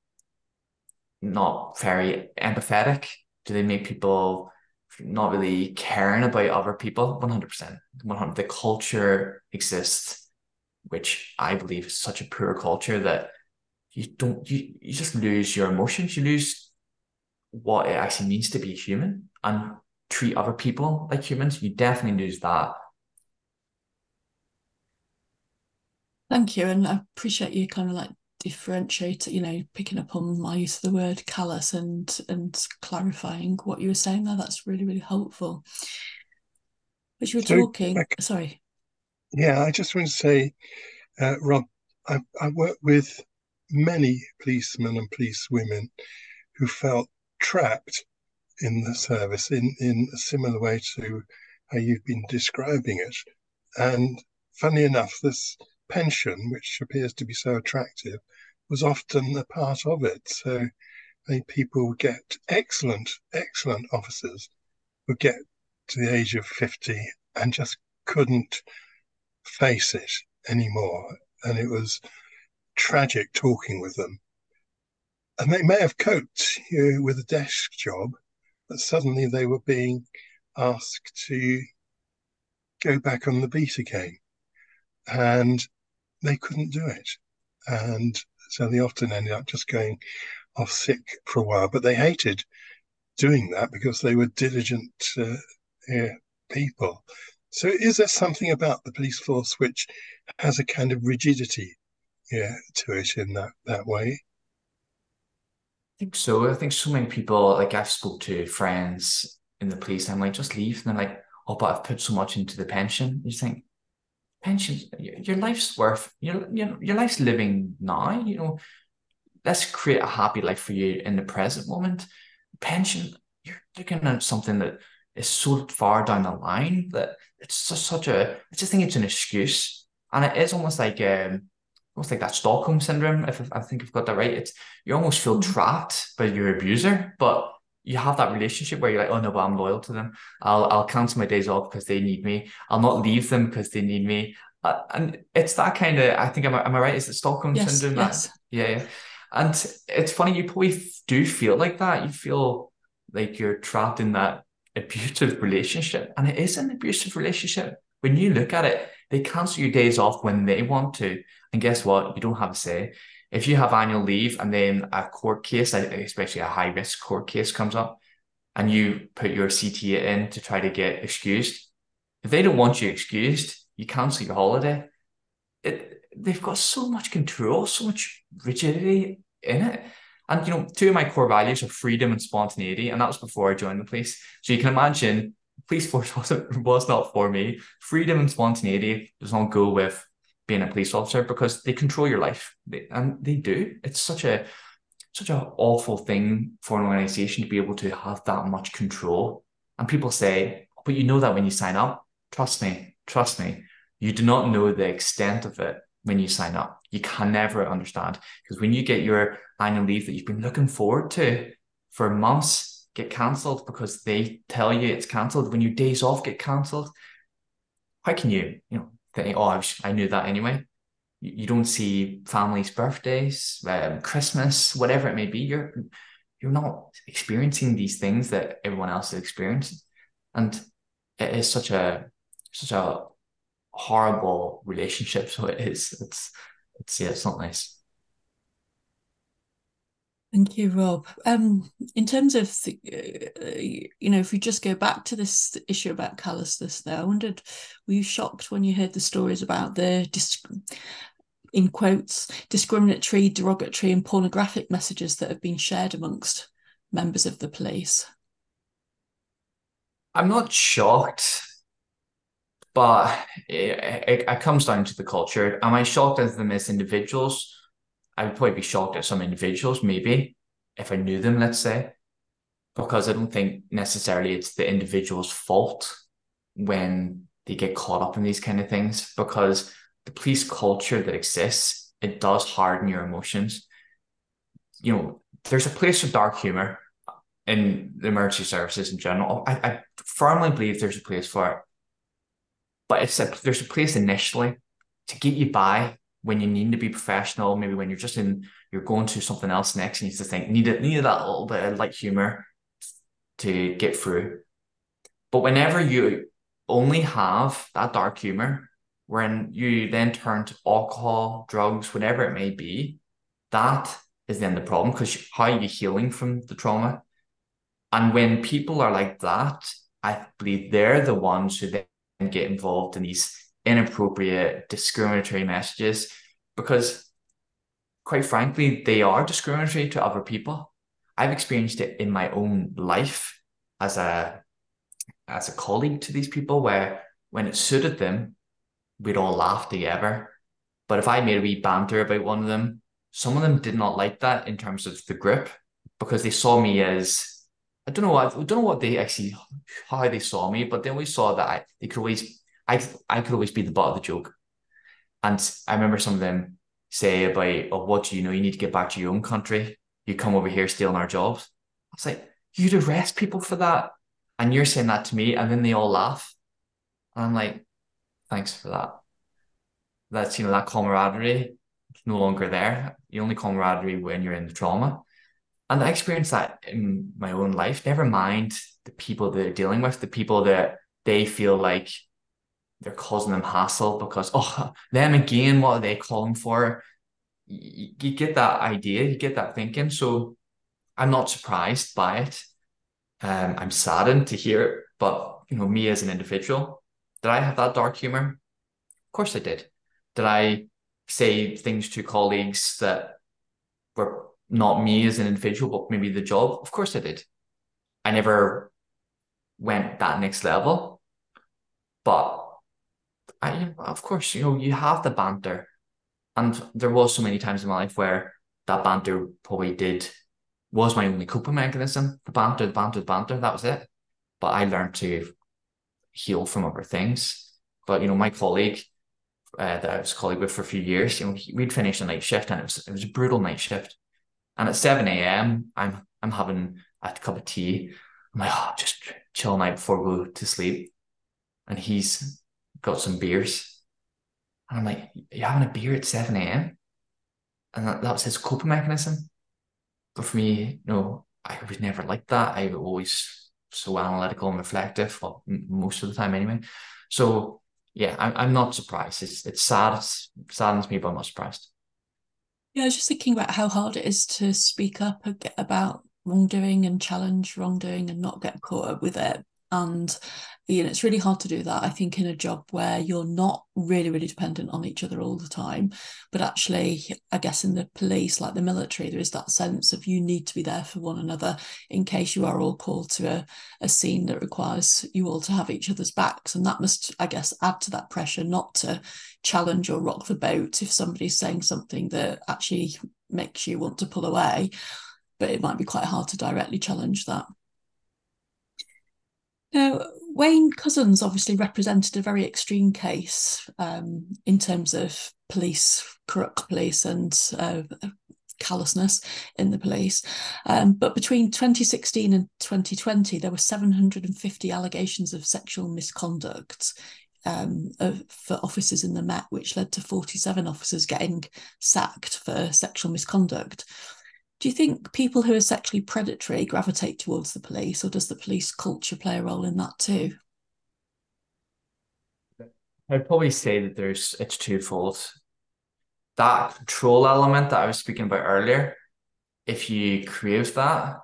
not very empathetic? Do they make people not really caring about other people? 100%. 100 The culture exists, which I believe is such a poor culture that you don't, you, you just lose your emotions. You lose what it actually means to be human and treat other people like humans. You definitely lose that. Thank you. And I appreciate you kind of like differentiate, you know, picking up on my use of the word callous and and clarifying what you were saying there. That's really, really helpful. As you were so, talking, sorry. Yeah, I just want to say, uh, Rob, I, I work with many policemen and police women who felt trapped in the service in, in a similar way to how you've been describing it. And funny enough, this pension, which appears to be so attractive, was often a part of it. So people get excellent, excellent officers would get to the age of 50 and just couldn't face it anymore. And it was tragic talking with them. And they may have coped you know, with a desk job, but suddenly they were being asked to go back on the beat again. And they couldn't do it. And so they often ended up just going off sick for a while, but they hated doing that because they were diligent uh, yeah, people. So is there something about the police force which has a kind of rigidity yeah, to it in that, that way? I think so. I think so many people, like I've spoke to friends in the police, I'm like, just leave. And they're like, oh, but I've put so much into the pension. You think, pension, your life's worth, your, your, your life's living now, you know, let's create a happy life for you in the present moment. Pension, you're looking at something that is so far down the line that it's just such a, I just think it's an excuse. And it is almost like, um, almost like that Stockholm syndrome. If I think I've got that right, it's you almost feel mm-hmm. trapped by your abuser, but you have that relationship where you're like, oh no, but I'm loyal to them. I'll I'll cancel my days off because they need me. I'll not leave them because they need me. Uh, and it's that kind of. I think am I, am I right? Is it Stockholm yes, syndrome? Yes. yeah, yeah. And it's funny. You probably do feel like that. You feel like you're trapped in that abusive relationship, and it is an abusive relationship. When you look at it, they cancel your days off when they want to, and guess what? You don't have a say if you have annual leave and then a court case, especially a high risk court case comes up, and you put your CTA in to try to get excused, if they don't want you excused, you cancel your holiday. It, they've got so much control, so much rigidity in it. And you know, two of my core values are freedom and spontaneity, and that was before I joined the police. So you can imagine, police force wasn't was not for me. Freedom and spontaneity does not go with being a police officer because they control your life, they, and they do. It's such a such an awful thing for an organization to be able to have that much control. And people say, but you know that when you sign up. Trust me, trust me. You do not know the extent of it when you sign up. You can never understand because when you get your annual leave that you've been looking forward to for months get cancelled because they tell you it's cancelled. When your days off get cancelled, how can you, you know, think, oh, I, was, I knew that anyway. You, you don't see families' birthdays, um, Christmas, whatever it may be. You're you're not experiencing these things that everyone else is experiencing, and it is such a such a horrible relationship. So it is. It's it's yeah, it's not nice. Thank you, Rob. Um, in terms of, the, uh, you know, if we just go back to this issue about callousness there, I wondered, were you shocked when you heard the stories about the, in quotes, discriminatory, derogatory and pornographic messages that have been shared amongst members of the police? I'm not shocked, but it, it, it comes down to the culture. Am I shocked at them as individuals? I would probably be shocked at some individuals, maybe if I knew them, let's say, because I don't think necessarily it's the individual's fault when they get caught up in these kind of things because the police culture that exists, it does harden your emotions. You know, there's a place for dark humor in the emergency services in general. I, I firmly believe there's a place for it. But it's a, there's a place initially to get you by when you need to be professional, maybe when you're just in, you're going to something else next you need to think, need, it, need that little bit of light humor to get through. But whenever you only have that dark humor, when you then turn to alcohol, drugs, whatever it may be, that is then the problem because how are you healing from the trauma? And when people are like that, I believe they're the ones who then get involved in these inappropriate, discriminatory messages because, quite frankly, they are discriminatory to other people. I've experienced it in my own life as a as a colleague to these people where when it suited them, we'd all laugh together. But if I made a wee banter about one of them, some of them did not like that in terms of the group because they saw me as I don't know I don't know what they actually how they saw me, but then we saw that I they could always I I could always be the butt of the joke. And I remember some of them say about, oh, what do you know? You need to get back to your own country. You come over here stealing our jobs. I was like, you'd arrest people for that. And you're saying that to me, and then they all laugh. And I'm like, thanks for that. That's you know, that camaraderie no longer there. The only camaraderie when you're in the trauma. And I experienced that in my own life. Never mind the people they're dealing with, the people that they feel like they're causing them hassle because oh them again what are they calling for? You, you get that idea you get that thinking. So i'm not surprised by it. Um, i'm saddened to hear it but you know me as an individual did i have that dark humor? Of course i did. Did i say things to colleagues that were not me as an individual but maybe the job? Of course i did. I never went that next level but I, of course, you know, you have the banter. And there was so many times in my life where that banter probably did was my only coping mechanism. The banter, the banter, the banter, that was it. But I learned to heal from other things. But you know, my colleague uh, that I was colleague with for a few years, you know, we'd finished a night shift and it was it was a brutal night shift. And at 7 a.m. I'm I'm having a cup of tea. I'm like, oh, just chill night before we go to sleep. And he's got some beers. And I'm like, You're having a beer at 7 a.m.? And that, that was his coping mechanism. But for me, no, I was never like that. I was always so analytical and reflective, well, most of the time anyway. So yeah, I'm, I'm not surprised. It's it's sad. It saddens me, but I'm not surprised. Yeah, I was just thinking about how hard it is to speak up about wrongdoing and challenge wrongdoing and not get caught up with it and you know it's really hard to do that i think in a job where you're not really really dependent on each other all the time. But actually i guess in the police like the military there is that sense of you need to be there for one another in case you are all called to a, a scene that requires you all to have each other's backs. And that must i guess add to that pressure not to challenge or rock the boat if somebody's saying something that actually makes you want to pull away. But it might be quite hard to directly challenge that now, Wayne Couzens obviously represented a very extreme case um, in terms of police, corrupt police, and uh, callousness in the police. Um, but between 2016 and 2020, there were 750 allegations of sexual misconduct um, for officers in the Met, which led to 47 officers getting sacked for sexual misconduct. Do you think people who are sexually predatory gravitate towards the police, or does the police culture play a role in that too? I'd probably say that there's it's twofold. That control element that I was speaking about earlier, if you crave that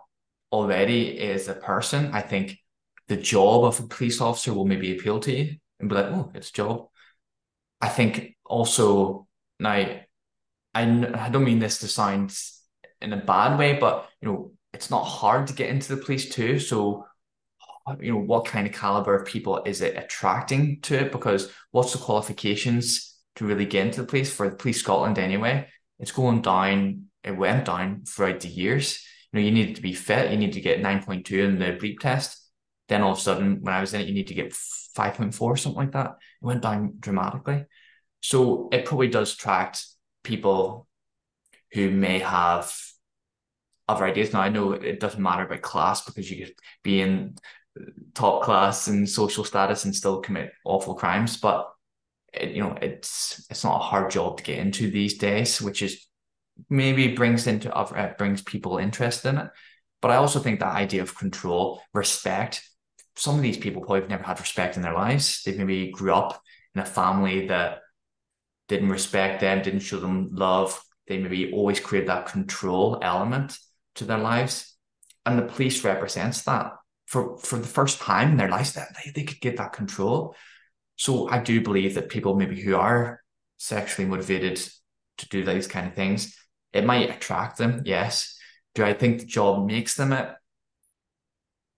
already as a person, I think the job of a police officer will maybe appeal to you and be like, oh, it's a job. I think also now I, I don't mean this to sound in a bad way, but you know, it's not hard to get into the police too. So, you know, what kind of caliber of people is it attracting to it? Because what's the qualifications to really get into the police for Police Scotland anyway? It's going down. It went down throughout the years. You know, you needed to be fit. You need to get nine point two in the bleep test. Then all of a sudden, when I was in it, you need to get 5.4, or something like that. It went down dramatically. So it probably does attract people who may have other ideas. Now I know it doesn't matter about class because you could be in top class and social status and still commit awful crimes, but it, you know it's it's not a hard job to get into these days, which is maybe brings into other uh, brings people interest in it. But I also think that idea of control, respect. Some of these people probably have never had respect in their lives. They maybe grew up in a family that didn't respect them, didn't show them love. They maybe always create that control element to their lives. And the police represents that for, for the first time in their lives that they, they could get that control. So I do believe that people maybe who are sexually motivated to do these kind of things, it might attract them, yes. Do I think the job makes them it?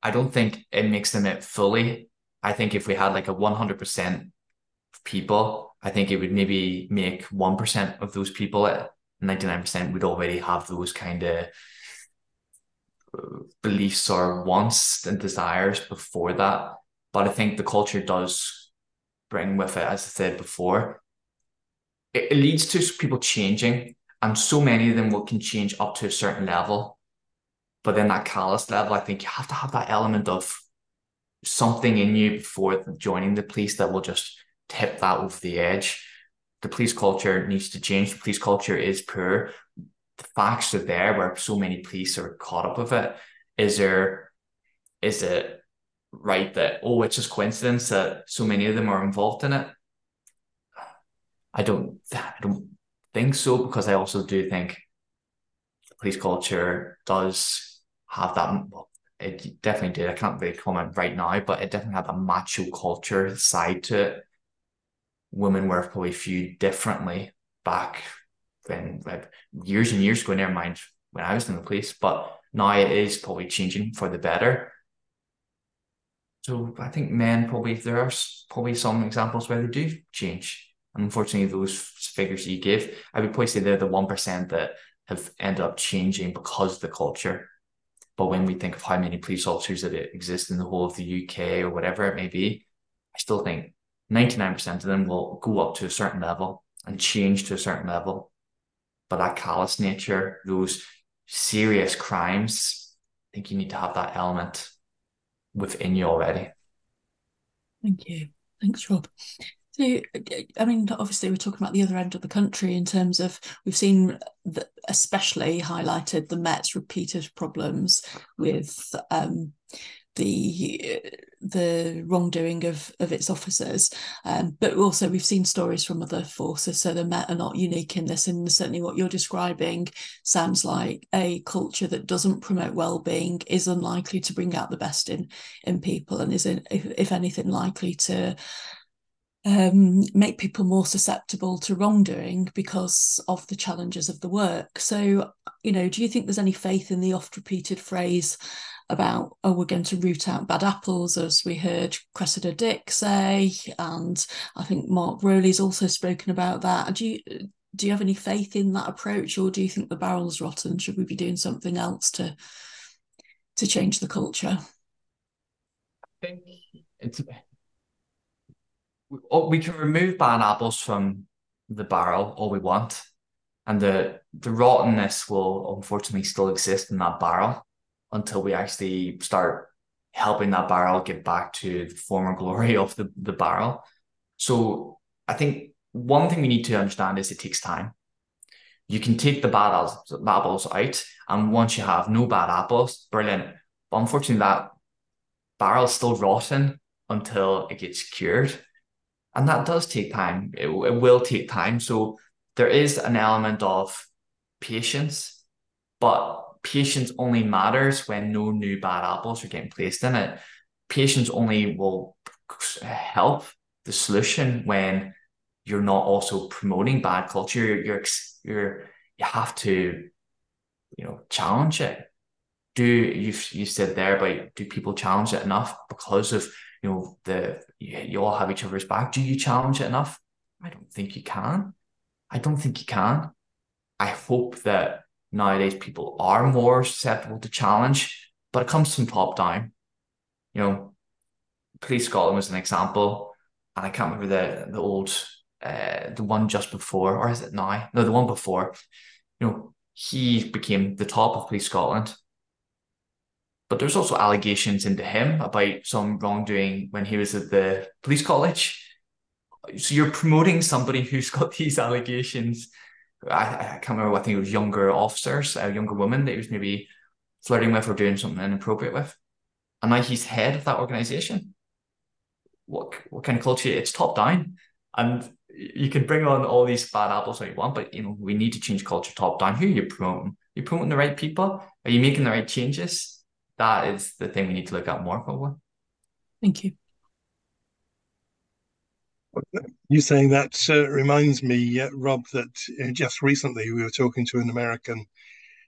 I don't think it makes them it fully. I think if we had like a 100% people, I think it would maybe make 1% of those people it. 99% would already have those kind of beliefs or wants and desires before that. But I think the culture does bring with it, as I said before, it, it leads to people changing. And so many of them will can change up to a certain level. But then that callous level, I think you have to have that element of something in you before joining the police that will just tip that over the edge. The police culture needs to change. The police culture is poor the facts are there where so many police are caught up with it. Is there is it right that oh it's just coincidence that so many of them are involved in it? I don't I don't think so because I also do think police culture does have that it definitely did. I can't really comment right now, but it definitely had a macho culture side to it. Women were probably viewed differently back when like years and years ago, never mind when I was in the police, but now it is probably changing for the better. So I think men probably there are probably some examples where they do change. Unfortunately, those figures you give, I would probably say they're the one percent that have ended up changing because of the culture. But when we think of how many police officers that exist in the whole of the UK or whatever it may be, I still think 99% of them will go up to a certain level and change to a certain level but that callous nature, those serious crimes, I think you need to have that element within you already. Thank you. Thanks, Rob. So, I mean, obviously, we're talking about the other end of the country in terms of we've seen that especially highlighted the Met's repeated problems with um, the the wrongdoing of of its officers um, but also we've seen stories from other forces so the met are not unique in this and certainly what you're describing sounds like a culture that doesn't promote well-being is unlikely to bring out the best in in people and is in, if, if anything likely to um, make people more susceptible to wrongdoing because of the challenges of the work. So, you know, do you think there's any faith in the oft repeated phrase about, oh, we're going to root out bad apples, as we heard Cressida Dick say, and I think Mark Rowley's also spoken about that. Do you do you have any faith in that approach, or do you think the barrel's rotten? Should we be doing something else to to change the culture? I think it's we can remove bad apples from the barrel all we want, and the the rottenness will unfortunately still exist in that barrel until we actually start helping that barrel get back to the former glory of the, the barrel. So I think one thing we need to understand is it takes time. You can take the bad apples out, and once you have no bad apples, brilliant. But unfortunately, that barrel's still rotten until it gets cured. And that does take time. It, it will take time. So there is an element of patience, but patience only matters when no new bad apples are getting placed in it. Patience only will help the solution when you're not also promoting bad culture. You're, you're, you're you have to, you know, challenge it. Do you you said there about do people challenge it enough because of you know the you, you all have each other's back? Do you challenge it enough? I don't think you can. I don't think you can. I hope that nowadays people are more susceptible to challenge, but it comes from top down. You know, Police Scotland was an example, and I can't remember the the old uh, the one just before, or is it now? No, the one before. You know, he became the top of Police Scotland. But there's also allegations into him about some wrongdoing when he was at the police college. So you're promoting somebody who's got these allegations. I, I can't remember. I think it was younger officers, a younger woman that he was maybe flirting with or doing something inappropriate with, and now he's head of that organization. What what kind of culture? It's top down, and you can bring on all these bad apples that you want, but you know we need to change culture top down. Who are you promoting? Are you promoting the right people? Are you making the right changes? That is the thing we need to look at more, probably. Thank you. You saying that uh, reminds me, uh, Rob, that uh, just recently we were talking to an American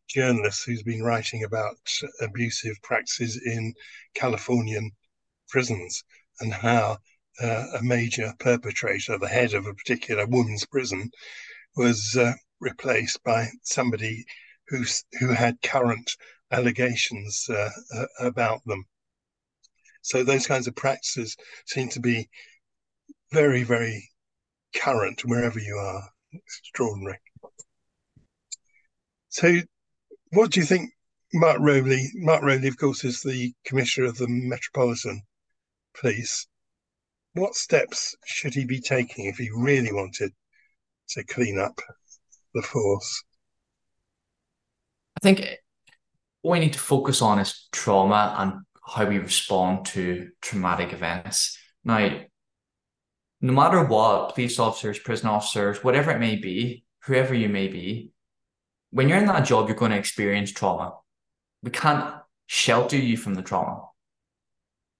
journalist who's been writing about abusive practices in Californian prisons and how uh, a major perpetrator, the head of a particular women's prison, was uh, replaced by somebody who's, who had current allegations about them. So those kinds of practices seem to be very, very current wherever you are. Extraordinary. So, what do you think, Mark Rowley? Mark Rowley, of course, is the commissioner of the Metropolitan Police what steps should he be taking if he really wanted to clean up the force? I think what we need to focus on is trauma and how we respond to traumatic events. Now, no matter what, police officers, prison officers, whatever it may be, whoever you may be, when you're in that job, you're going to experience trauma. We can't shelter you from the trauma.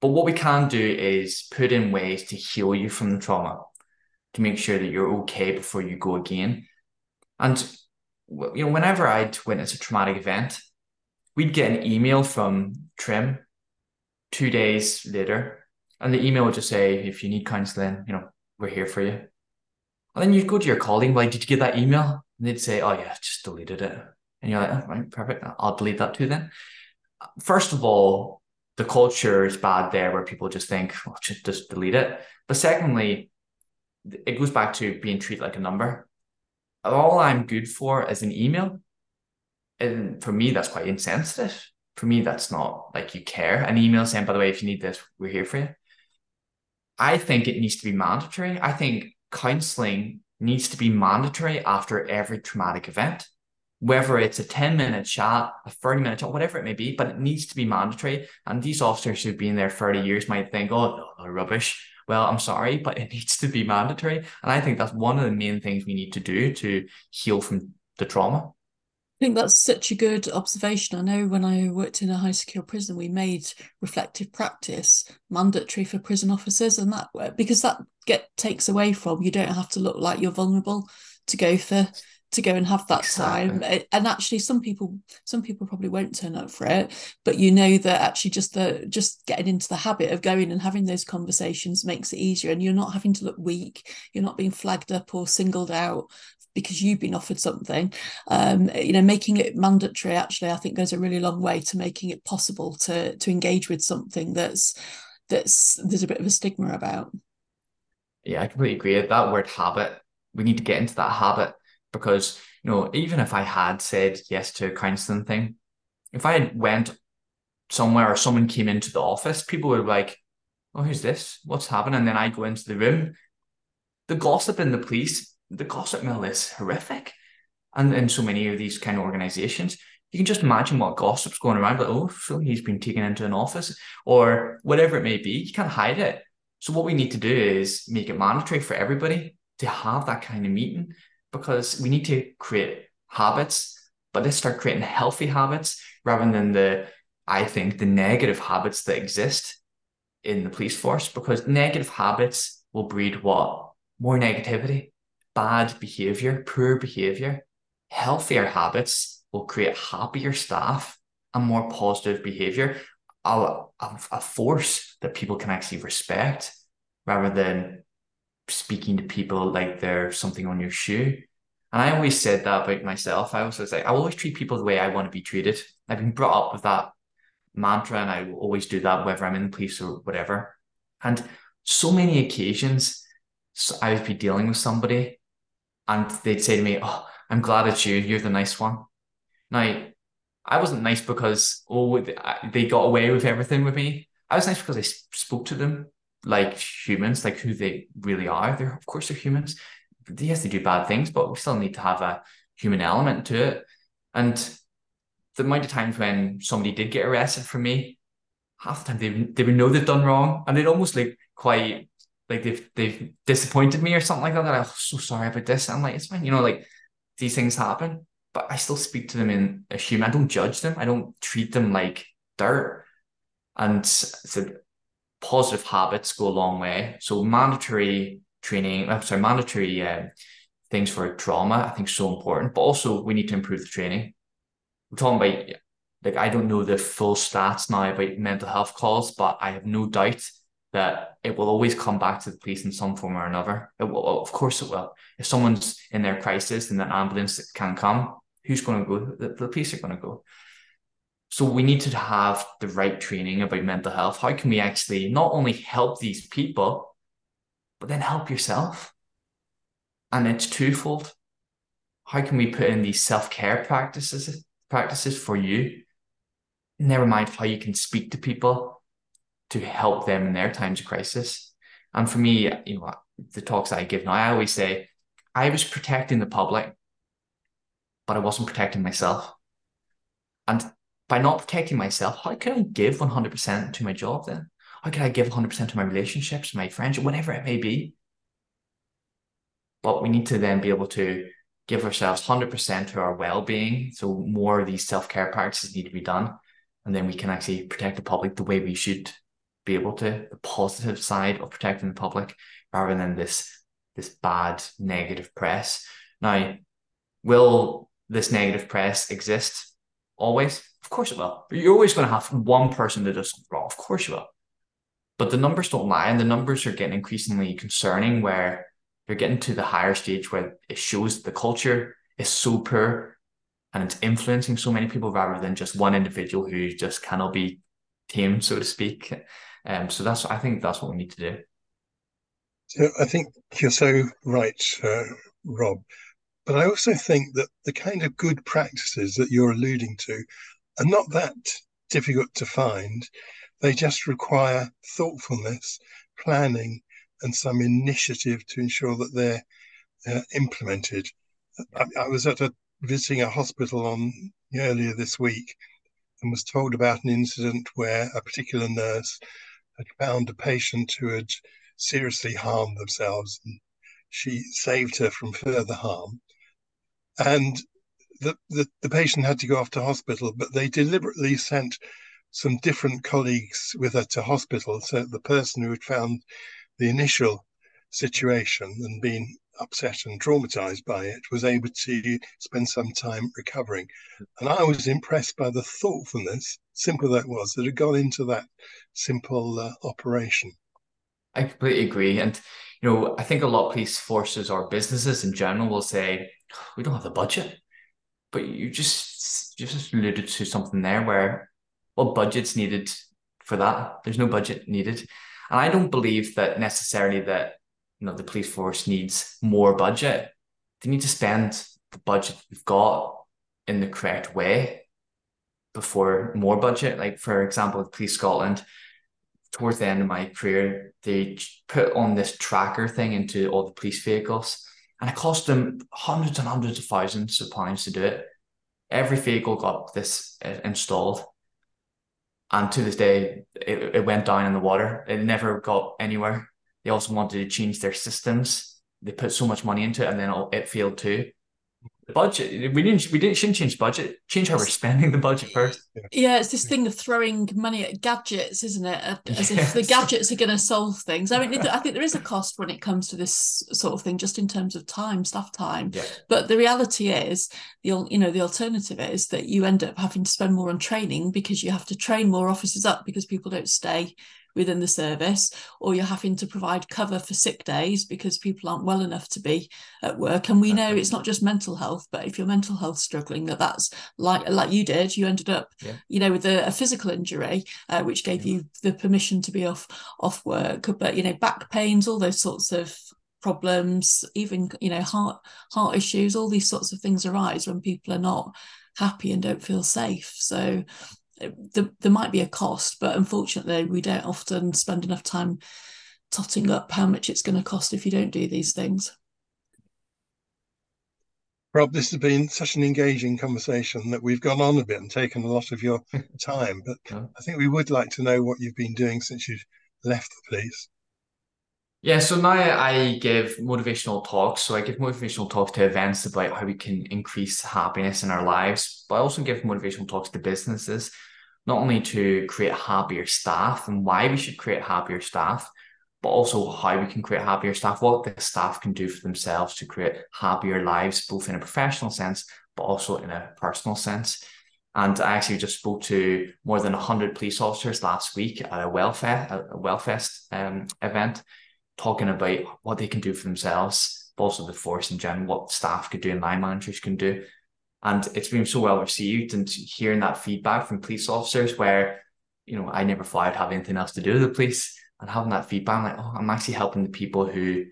But what we can do is put in ways to heal you from the trauma, to make sure that you're okay before you go again. And you know, whenever I'd witness a traumatic event, we'd get an email from Trim two days later, and the email would just say, "If you need counselling, you know, we're here for you." And then you'd go to your colleague, like, "Did you get that email?" And they'd say, "Oh yeah, just deleted it." And you're like, oh, "Right, perfect. I'll delete that too then." First of all, the culture is bad there where people just think, well, just, just delete it. But secondly, it goes back to being treated like a number. All I'm good for is an email. And for me, that's quite insensitive. For me, that's not like you care. An email saying, by the way, if you need this, we're here for you. I think it needs to be mandatory. I think counseling needs to be mandatory after every traumatic event whether it's a 10 minute chat, a 30 minute chat, whatever it may be, but it needs to be mandatory. And these officers who've been there 30 years might think, oh, no, they're rubbish. Well, I'm sorry, but it needs to be mandatory. And I think that's one of the main things we need to do to heal from the trauma. I think that's such a good observation. I know when I worked in a high secure prison, we made reflective practice mandatory for prison officers, and that uh, because that get takes away from you don't have to look like you're vulnerable to go for to go and have that exactly. time and actually some people some people probably won't turn up for it but you know that actually just the just getting into the habit of going and having those conversations makes it easier and you're not having to look weak you're not being flagged up or singled out because you've been offered something um, you know making it mandatory actually i think goes a really long way to making it possible to to engage with something that's that's there's a bit of a stigma about yeah i completely agree that word habit we need to get into that habit because you know even if I had said yes to a counselling thing, if I had went somewhere or someone came into the office, people were like, "Oh, who's this? What's happening?" And then I go into the room. The gossip in the police, the gossip mill is horrific, and in so many of these kind of organisations, you can just imagine what gossip's going around. Like, oh, so he's been taken into an office or whatever it may be. You can't hide it. So what we need to do is make it mandatory for everybody to have that kind of meeting because we need to create habits, but let's start creating healthy habits rather than the, I think, the negative habits that exist in the police force because negative habits will breed what? More negativity, bad behavior, poor behavior. Healthier habits will create happier staff and more positive behavior, a, a, a force that people can actually respect rather than speaking to people like they're something on your shoe. And I always said that about myself. I also say I always treat people the way I want to be treated. I've been brought up with that mantra, and I always do that whether I'm in the police or whatever. And so many occasions, I would be dealing with somebody and they'd say to me, Oh, I'm glad it's you. You're the nice one. Now, I wasn't nice because, oh, they got away with everything with me. I was nice because I spoke to them like humans, like who they really are. They're, of course, they're humans. Yes, they do bad things, but we still need to have a human element to it. And the amount of times when somebody did get arrested for me, half the time they they would know they've done wrong, and they'd almost like quite like they've they've disappointed me or something like that. Like, oh, so sorry about this. I'm like, it's fine, you know, like these things happen, but I still speak to them in a human. I don't judge them. I don't treat them like dirt. And so positive habits go a long way. So mandatory training, I'm sorry, mandatory uh, things for trauma, I think so important. But also we need to improve the training. We're talking about like I don't know the full stats now about mental health calls, but I have no doubt that it will always come back to the police in some form or another. It will, of course, it will. If someone's in their crisis and an ambulance can come, who's going to go? The, the police are going to go. So we need to have the right training about mental health. How can we actually not only help these people, but then help yourself? And it's twofold. How can we put in these self-care practices practices for you? Never mind how you can speak to people to help them in their times of crisis. And for me, you know, the talks I give now, I always say I was protecting the public, but I wasn't protecting myself. And by not protecting myself, how can I give 100% to my job then? How can I give 100% to my relationships, my friendship, whatever it may be? But we need to then be able to give ourselves 100% to our well-being. So more of these self-care practices need to be done. And then we can actually protect the public the way we should be able to, the positive side of protecting the public rather than this, this bad negative press. Now, will this negative press exist always? Of course it will. You're always going to have one person that does something wrong. Of course you will. But the numbers don't lie, and the numbers are getting increasingly concerning where they're getting to the higher stage where it shows the culture is so poor and it's influencing so many people rather than just one individual who just cannot be tamed, so to speak. Um, so that's I think that's what we need to do. So I think you're so right, uh, Rob. But I also think that the kind of good practices that you're alluding to are not that difficult to find. They just require thoughtfulness, planning, and some initiative to ensure that they're uh, implemented. I, I, was at a visiting a hospital on earlier this week and was told about an incident where a particular nurse had found a patient who had seriously harmed themselves and she saved her from further harm. And the, the, the patient had to go off to hospital, but they deliberately sent some different colleagues with her to hospital. So the person who had found the initial situation and been upset and traumatized by it was able to spend some time recovering. And I was impressed by the thoughtfulness, simple that was, that had gone into that simple uh, operation. I completely agree. And, you know, I think a lot of police forces or businesses in general will say, we don't have the budget but you just just alluded to something there where what budget's needed for that? There's no budget needed, and I don't believe that necessarily that you know the police force needs more budget. They need to spend the budget we've got in the correct way before more budget. Like for example, with Police Scotland, towards the end of my career, they put on this tracker thing into all the police vehicles and it cost them hundreds and hundreds of thousands of pounds to do it. Every vehicle got this uh, installed, and to this day, it, it went down in the water. It never got anywhere. They also wanted to change their systems. They put so much money into it, and then it failed too budget. We didn't. We didn't. Shouldn't change budget. Change how we're spending the budget first. Yeah, it's this thing of throwing money at gadgets, isn't it? As yes. if the gadgets are going to solve things. I mean, I think there is a cost when it comes to this sort of thing, just in terms of time, staff time. Yeah. But the reality is, the you know, the alternative is that you end up having to spend more on training because you have to train more officers up because people don't stay within the service, or you're having to provide cover for sick days because people aren't well enough to be at work. And we know it's not just mental health, but if your mental health struggling, that that's like like you did, you ended up, yeah. you know, with a, a physical injury, uh, which gave yeah. you the permission to be off off work. But you know, back pains, all those sorts of problems, even you know heart heart issues, all these sorts of things arise when people are not happy and don't feel safe. So the, there might be a cost, but unfortunately, we don't often spend enough time totting up how much it's going to cost if you don't do these things. Rob, this has been such an engaging conversation that we've gone on a bit and taken a lot of your time. But I think we would like to know what you've been doing since you've left the police. Yeah, so now I give motivational talks. So I give motivational talks to events about how we can increase happiness in our lives, but I also give motivational talks to businesses, not only to create happier staff and why we should create happier staff, but also how we can create happier staff, what the staff can do for themselves to create happier lives, both in a professional sense, but also in a personal sense. And I actually just spoke to more than 100 police officers last week at a Wellfest, a Wellfest um, event talking about what they can do for themselves, but also the force in general, what staff could do and line managers can do. And it's been so well received and hearing that feedback from police officers where, you know, I never thought I'd have anything else to do with the police and having that feedback, I'm like, oh, I'm actually helping the people who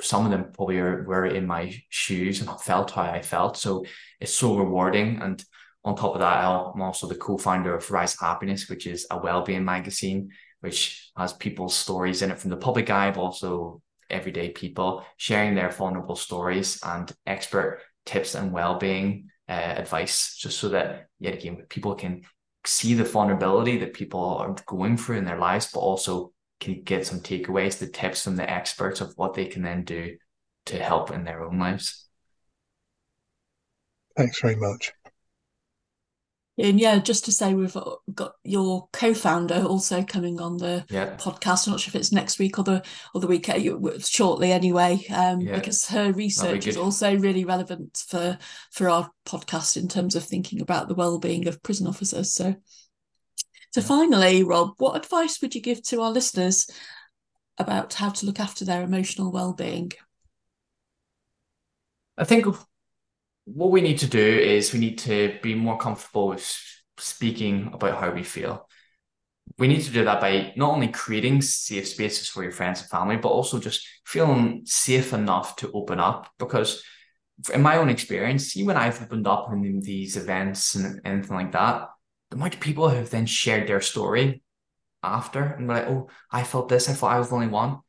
some of them probably are, were in my shoes and felt how I felt. So it's so rewarding. And on top of that, I'm also the co-founder of Rise Happiness, which is a well-being magazine which has people's stories in it from the public eye, but also everyday people sharing their vulnerable stories and expert tips and well-being uh, advice, just so that yet again people can see the vulnerability that people are going through in their lives, but also can get some takeaways, the tips from the experts of what they can then do to help in their own lives. Thanks very much. And yeah, just to say, we've got your co-founder also coming on the yeah. podcast. I'm not sure if it's next week or the or the week uh, shortly anyway, um, yeah. because her research is also really relevant for for our podcast in terms of thinking about the well-being of prison officers. So, so yeah. finally, Rob, what advice would you give to our listeners about how to look after their emotional well-being? I think what we need to do is we need to be more comfortable with speaking about how we feel. We need to do that by not only creating safe spaces for your friends and family, but also just feeling safe enough to open up. Because in my own experience, see when I've opened up in these events and anything like that, the amount of people who have then shared their story after and be like, oh, I felt this, I thought I was the only one.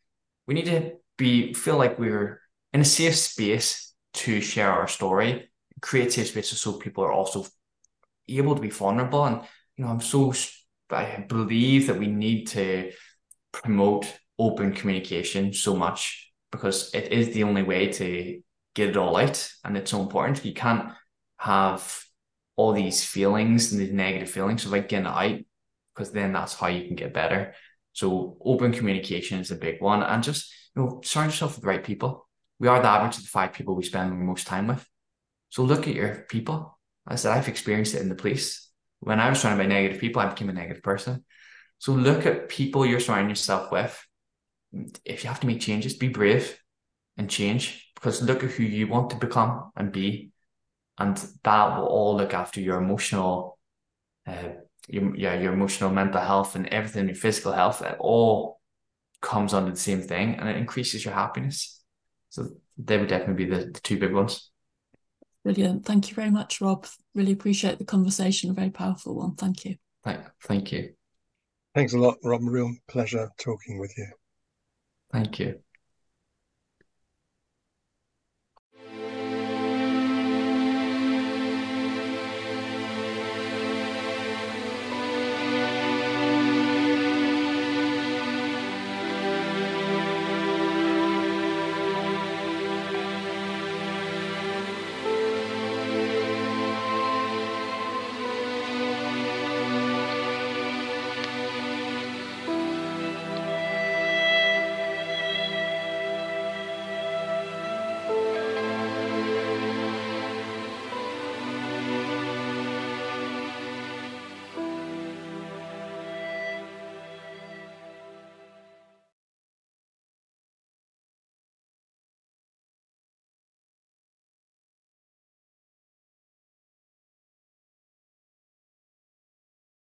We need to be feel like we're in a safe space to share our story, create safe spaces so people are also able to be vulnerable. And you know, I'm so I believe that we need to promote open communication so much because it is the only way to get it all out, and it's so important. You can't have all these feelings and these negative feelings of like getting out because then that's how you can get better. So open communication is a big one, and just you know surround yourself with the right people we are the average of the five people we spend most time with. So look at your people. I said I've experienced it in the police. When I was surrounded by negative people, I became a negative person. So look at people you're surrounding yourself with. If you have to make changes, be brave and change because look at who you want to become and be. And that will all look after your emotional, uh, your, yeah, your emotional mental health and everything, your physical health. It all comes under the same thing and it increases your happiness. So they would definitely be the, the two big ones. Brilliant. Thank you very much, Rob. Really appreciate the conversation. A very powerful one. Thank you. Thank, thank you. Thanks a lot, Rob. Real pleasure talking with you. Thank you.